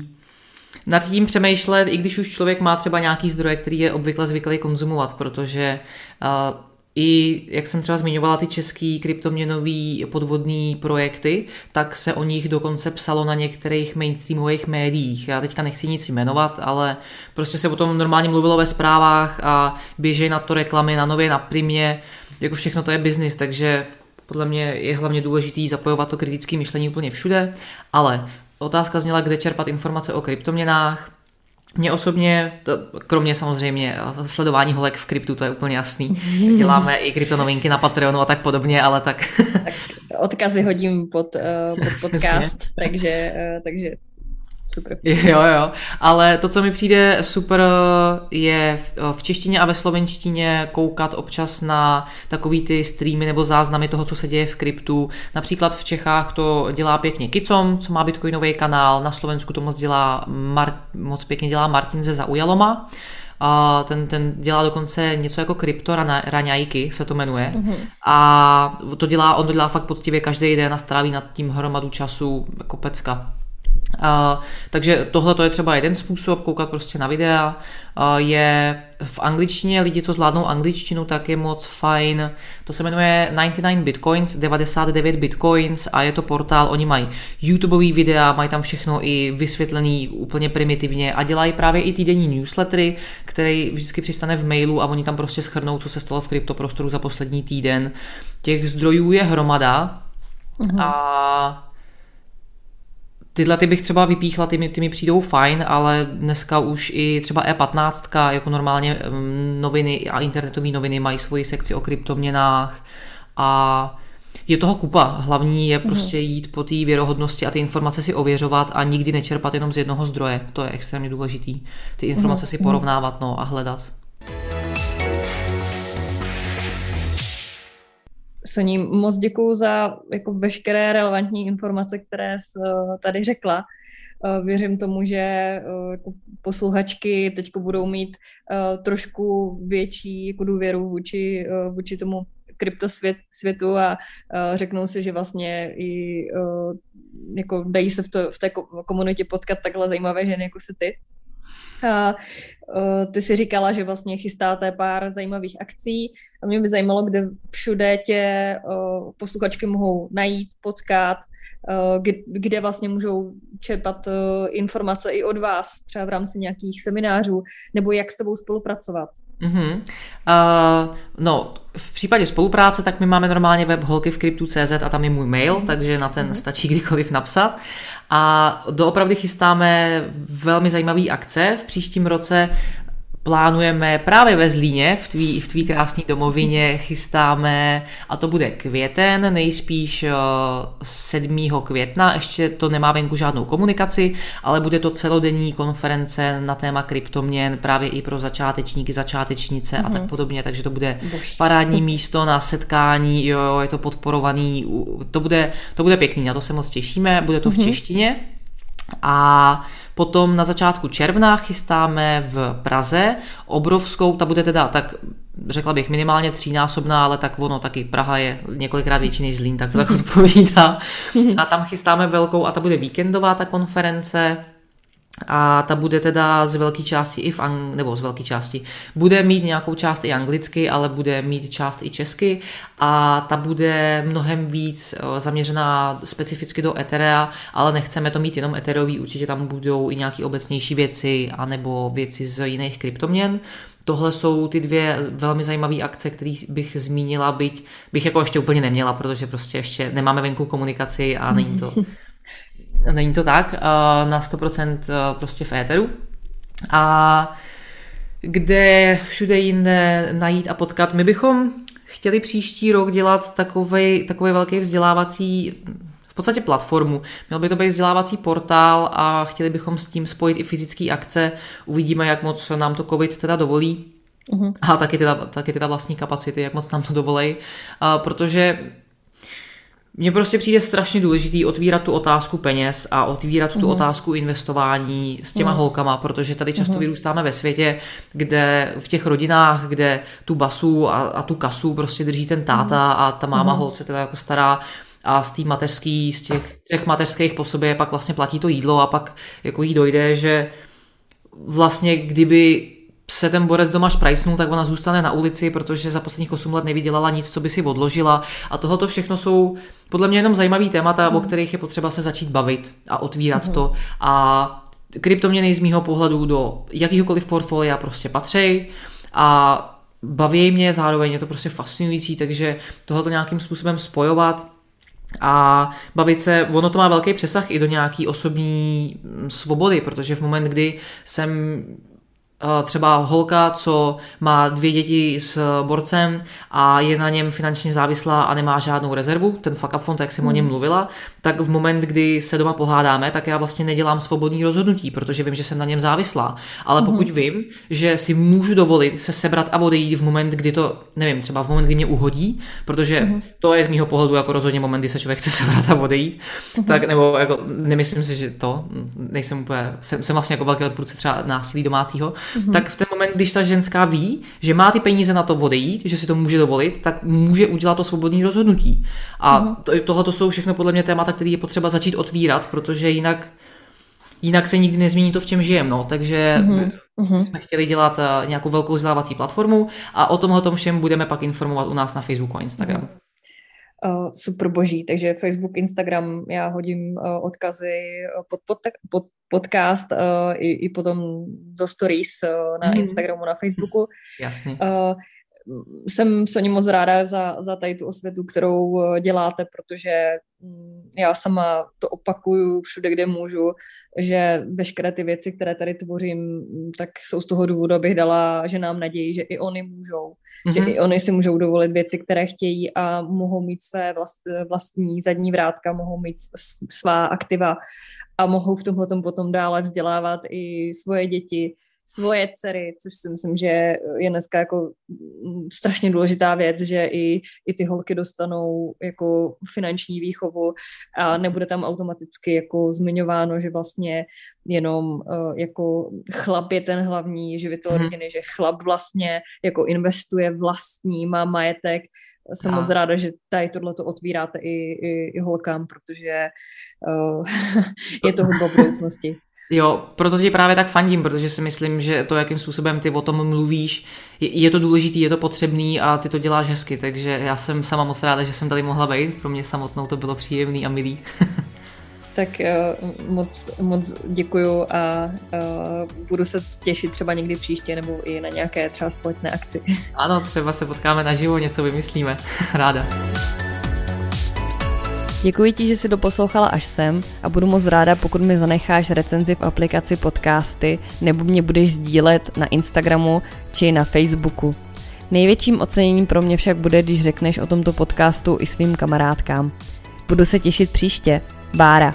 nad tím přemýšlet, i když už člověk má třeba nějaký zdroje, který je obvykle zvyklý konzumovat, protože uh, i, jak jsem třeba zmiňovala, ty český kryptoměnový podvodný projekty, tak se o nich dokonce psalo na některých mainstreamových médiích. Já teďka nechci nic jmenovat, ale prostě se o tom normálně mluvilo ve zprávách a běží na to reklamy na nově, na primě, jako všechno to je biznis, takže podle mě je hlavně důležitý zapojovat to kritické myšlení úplně všude, ale otázka zněla, kde čerpat informace o kryptoměnách, mě osobně, to, kromě samozřejmě sledování holek v kryptu, to je úplně jasný. Děláme i kryptonovinky na Patreonu a tak podobně, ale tak... tak odkazy hodím pod, uh, pod podcast, takže, uh, takže super. Jo, jo, ale to, co mi přijde super, je v češtině a ve slovenštině koukat občas na takový ty streamy nebo záznamy toho, co se děje v kryptu. Například v Čechách to dělá pěkně Kicom, co má bitcoinový kanál, na Slovensku to moc dělá, Mar- moc pěkně dělá Martin ze Zaujaloma. A ten, ten dělá dokonce něco jako krypto raňajky, se to jmenuje. Mm-hmm. A to dělá, on to dělá fakt poctivě každý den a stráví nad tím hromadu času jako pecka. Uh, takže tohle to je třeba jeden způsob, koukat prostě na videa. Uh, je v angličtině, lidi, co zvládnou angličtinu, tak je moc fajn. To se jmenuje 99 bitcoins, 99 bitcoins a je to portál, oni mají YouTubeový videa, mají tam všechno i vysvětlený úplně primitivně a dělají právě i týdenní newslettery, který vždycky přistane v mailu a oni tam prostě schrnou, co se stalo v kryptoprostoru za poslední týden. Těch zdrojů je hromada uh-huh. a Tyhle ty bych třeba vypíchla, ty mi, ty mi přijdou fajn, ale dneska už i třeba E15, jako normálně mm, noviny a internetové noviny mají svoji sekci o kryptoměnách a je toho kupa. Hlavní je mhm. prostě jít po té věrohodnosti a ty informace si ověřovat a nikdy nečerpat jenom z jednoho zdroje. To je extrémně důležitý. Ty informace si mhm. porovnávat no, a hledat. Soní, moc děkuju za jako veškeré relevantní informace, které jsi eh, tady řekla. Eh, věřím tomu, že eh, jako posluchačky teď budou mít trošku větší jako důvěru vůči, vůči tomu kryptosvětu a řeknou si, že vlastně i jako dají se v, to, v té komunitě potkat takhle zajímavé ženy, jako si ty. A, ty si říkala, že vlastně chystáte pár zajímavých akcí a mě by zajímalo, kde všude tě posluchačky mohou najít, potkat, kde vlastně můžou čerpat informace i od vás, třeba v rámci nějakých seminářů, nebo jak s tebou spolupracovat. Mm-hmm. Uh, no, v případě spolupráce, tak my máme normálně web holky v kryptu.cz a tam je můj mail, mm-hmm. takže na ten mm-hmm. stačí kdykoliv napsat. A doopravdy chystáme velmi zajímavé akce. V příštím roce plánujeme právě ve Zlíně, v tvý, v tvý krásné domovině, chystáme, a to bude květen, nejspíš 7. Eh, května, ještě to nemá venku žádnou komunikaci, ale bude to celodenní konference na téma kryptoměn právě i pro začátečníky, začátečnice mm-hmm. a tak mhm. podobně, takže to bude Bož. parádní místo na setkání, jo, je to podporovaný, to bude, to bude pěkný, na to se moc těšíme, bude to mm-hmm. v mhm. češtině a Potom na začátku června chystáme v Praze obrovskou, ta bude teda tak řekla bych minimálně třínásobná, ale tak ono taky Praha je několikrát větší než Zlín, tak to tak odpovídá. A tam chystáme velkou a ta bude víkendová ta konference a ta bude teda z velké části i v ang- nebo z velké části, bude mít nějakou část i anglicky, ale bude mít část i česky a ta bude mnohem víc eh, zaměřená specificky do Etherea, ale nechceme to mít jenom Ethereový, určitě tam budou i nějaké obecnější věci anebo věci z jiných kryptoměn. tohle jsou ty dvě velmi zajímavé akce, které bych zmínila, byť bych jako ještě úplně neměla, protože prostě ještě nemáme venku komunikaci a není to, není to tak na 100% prostě v éteru. A kde všude jinde najít a potkat. My bychom chtěli příští rok dělat takový, takový velký vzdělávací v podstatě platformu. Měl by to být vzdělávací portál a chtěli bychom s tím spojit i fyzické akce. Uvidíme, jak moc nám to COVID teda dovolí. Uh-huh. A taky teda, taky teda vlastní kapacity, jak moc nám to dovolej. A protože mně prostě přijde strašně důležitý otvírat tu otázku peněz a otvírat tu uh-huh. otázku investování s těma uh-huh. holkama, protože tady často uh-huh. vyrůstáme ve světě, kde v těch rodinách, kde tu basu a, a tu kasu prostě drží ten táta uh-huh. a ta máma uh-huh. holce teda jako stará a z té mateřský, z těch třech mateřských po sobě pak vlastně platí to jídlo a pak jako jí dojde, že vlastně kdyby se ten borec doma šprajsnul, tak ona zůstane na ulici, protože za posledních 8 let nevydělala nic, co by si odložila. A tohoto všechno jsou podle mě jenom zajímavý témata, mm. o kterých je potřeba se začít bavit a otvírat mm. to. A kryptoměny z mýho pohledu do jakýhokoliv portfolia prostě patří a baví mě, zároveň je to prostě fascinující, takže tohoto nějakým způsobem spojovat a bavit se, ono to má velký přesah i do nějaký osobní svobody, protože v moment, kdy jsem třeba holka, co má dvě děti s borcem a je na něm finančně závislá a nemá žádnou rezervu, ten fuck up fond, jak jsem hmm. o něm hmm. mluvila, tak v moment, kdy se doma pohádáme, tak já vlastně nedělám svobodný rozhodnutí, protože vím, že jsem na něm závislá. Ale pokud hmm. vím, že si můžu dovolit se sebrat a odejít v moment, kdy to, nevím, třeba v moment, kdy mě uhodí, protože hmm. to je z mého pohledu jako rozhodně moment, kdy se člověk chce sebrat a odejít, hmm. tak nebo jako nemyslím si, že to, nejsem úplně, jsem, jsem vlastně jako velký odpůrce třeba násilí domácího, mm-hmm. tak v ten moment, když ta ženská ví, že má ty peníze na to odejít, že si to může dovolit, tak může udělat to svobodné rozhodnutí. A mm-hmm. to, tohle jsou všechno podle mě témata, které je potřeba začít otvírat, protože jinak jinak se nikdy nezmění to, v čem žijeme. No. Takže mm-hmm. jsme chtěli dělat uh, nějakou velkou vzdělávací platformu a o tomhle tom všem budeme pak informovat u nás na Facebooku a Instagramu. Mm-hmm uh, super boží, takže Facebook, Instagram, já hodím uh, odkazy pod, pod, pod podcast uh, i, i potom do stories uh, na mm. Instagramu, na Facebooku. Jasně. Uh, jsem Soni moc ráda za, za tady tu osvětu, kterou děláte, protože mm, já sama to opakuju všude, kde můžu, že veškeré ty věci, které tady tvořím, tak jsou z toho důvodu, abych dala že nám naději, že i oni můžou. Mm-hmm. Že mhm. i oni si můžou dovolit věci, které chtějí a mohou mít své vlast, vlastní zadní vrátka, mohou mít svá aktiva a mohou v tomhle potom dále vzdělávat i svoje děti, svoje dcery, což si myslím, že je dneska jako strašně důležitá věc, že i, i ty holky dostanou jako finanční výchovu a nebude tam automaticky jako zmiňováno, že vlastně jenom uh, jako chlap je ten hlavní živitel mm. rodiny, že chlap vlastně jako investuje vlastní, má majetek, jsem a. moc ráda, že tady tohle to otvíráte i, i, i holkám, protože uh, je to hudba budoucnosti. Jo, proto ti právě tak fandím, protože si myslím, že to, jakým způsobem ty o tom mluvíš, je, je to důležitý, je to potřebný a ty to děláš hezky, takže já jsem sama moc ráda, že jsem tady mohla být, pro mě samotnou to bylo příjemný a milý. tak uh, moc, moc děkuju a uh, budu se těšit třeba někdy příště nebo i na nějaké třeba společné akci. Ano, třeba se potkáme naživo, něco vymyslíme. Ráda. Děkuji ti, že jsi doposlouchala až sem a budu moc ráda, pokud mi zanecháš recenzi v aplikaci podcasty nebo mě budeš sdílet na Instagramu či na Facebooku. Největším oceněním pro mě však bude, když řekneš o tomto podcastu i svým kamarádkám. Budu se těšit příště. Bára.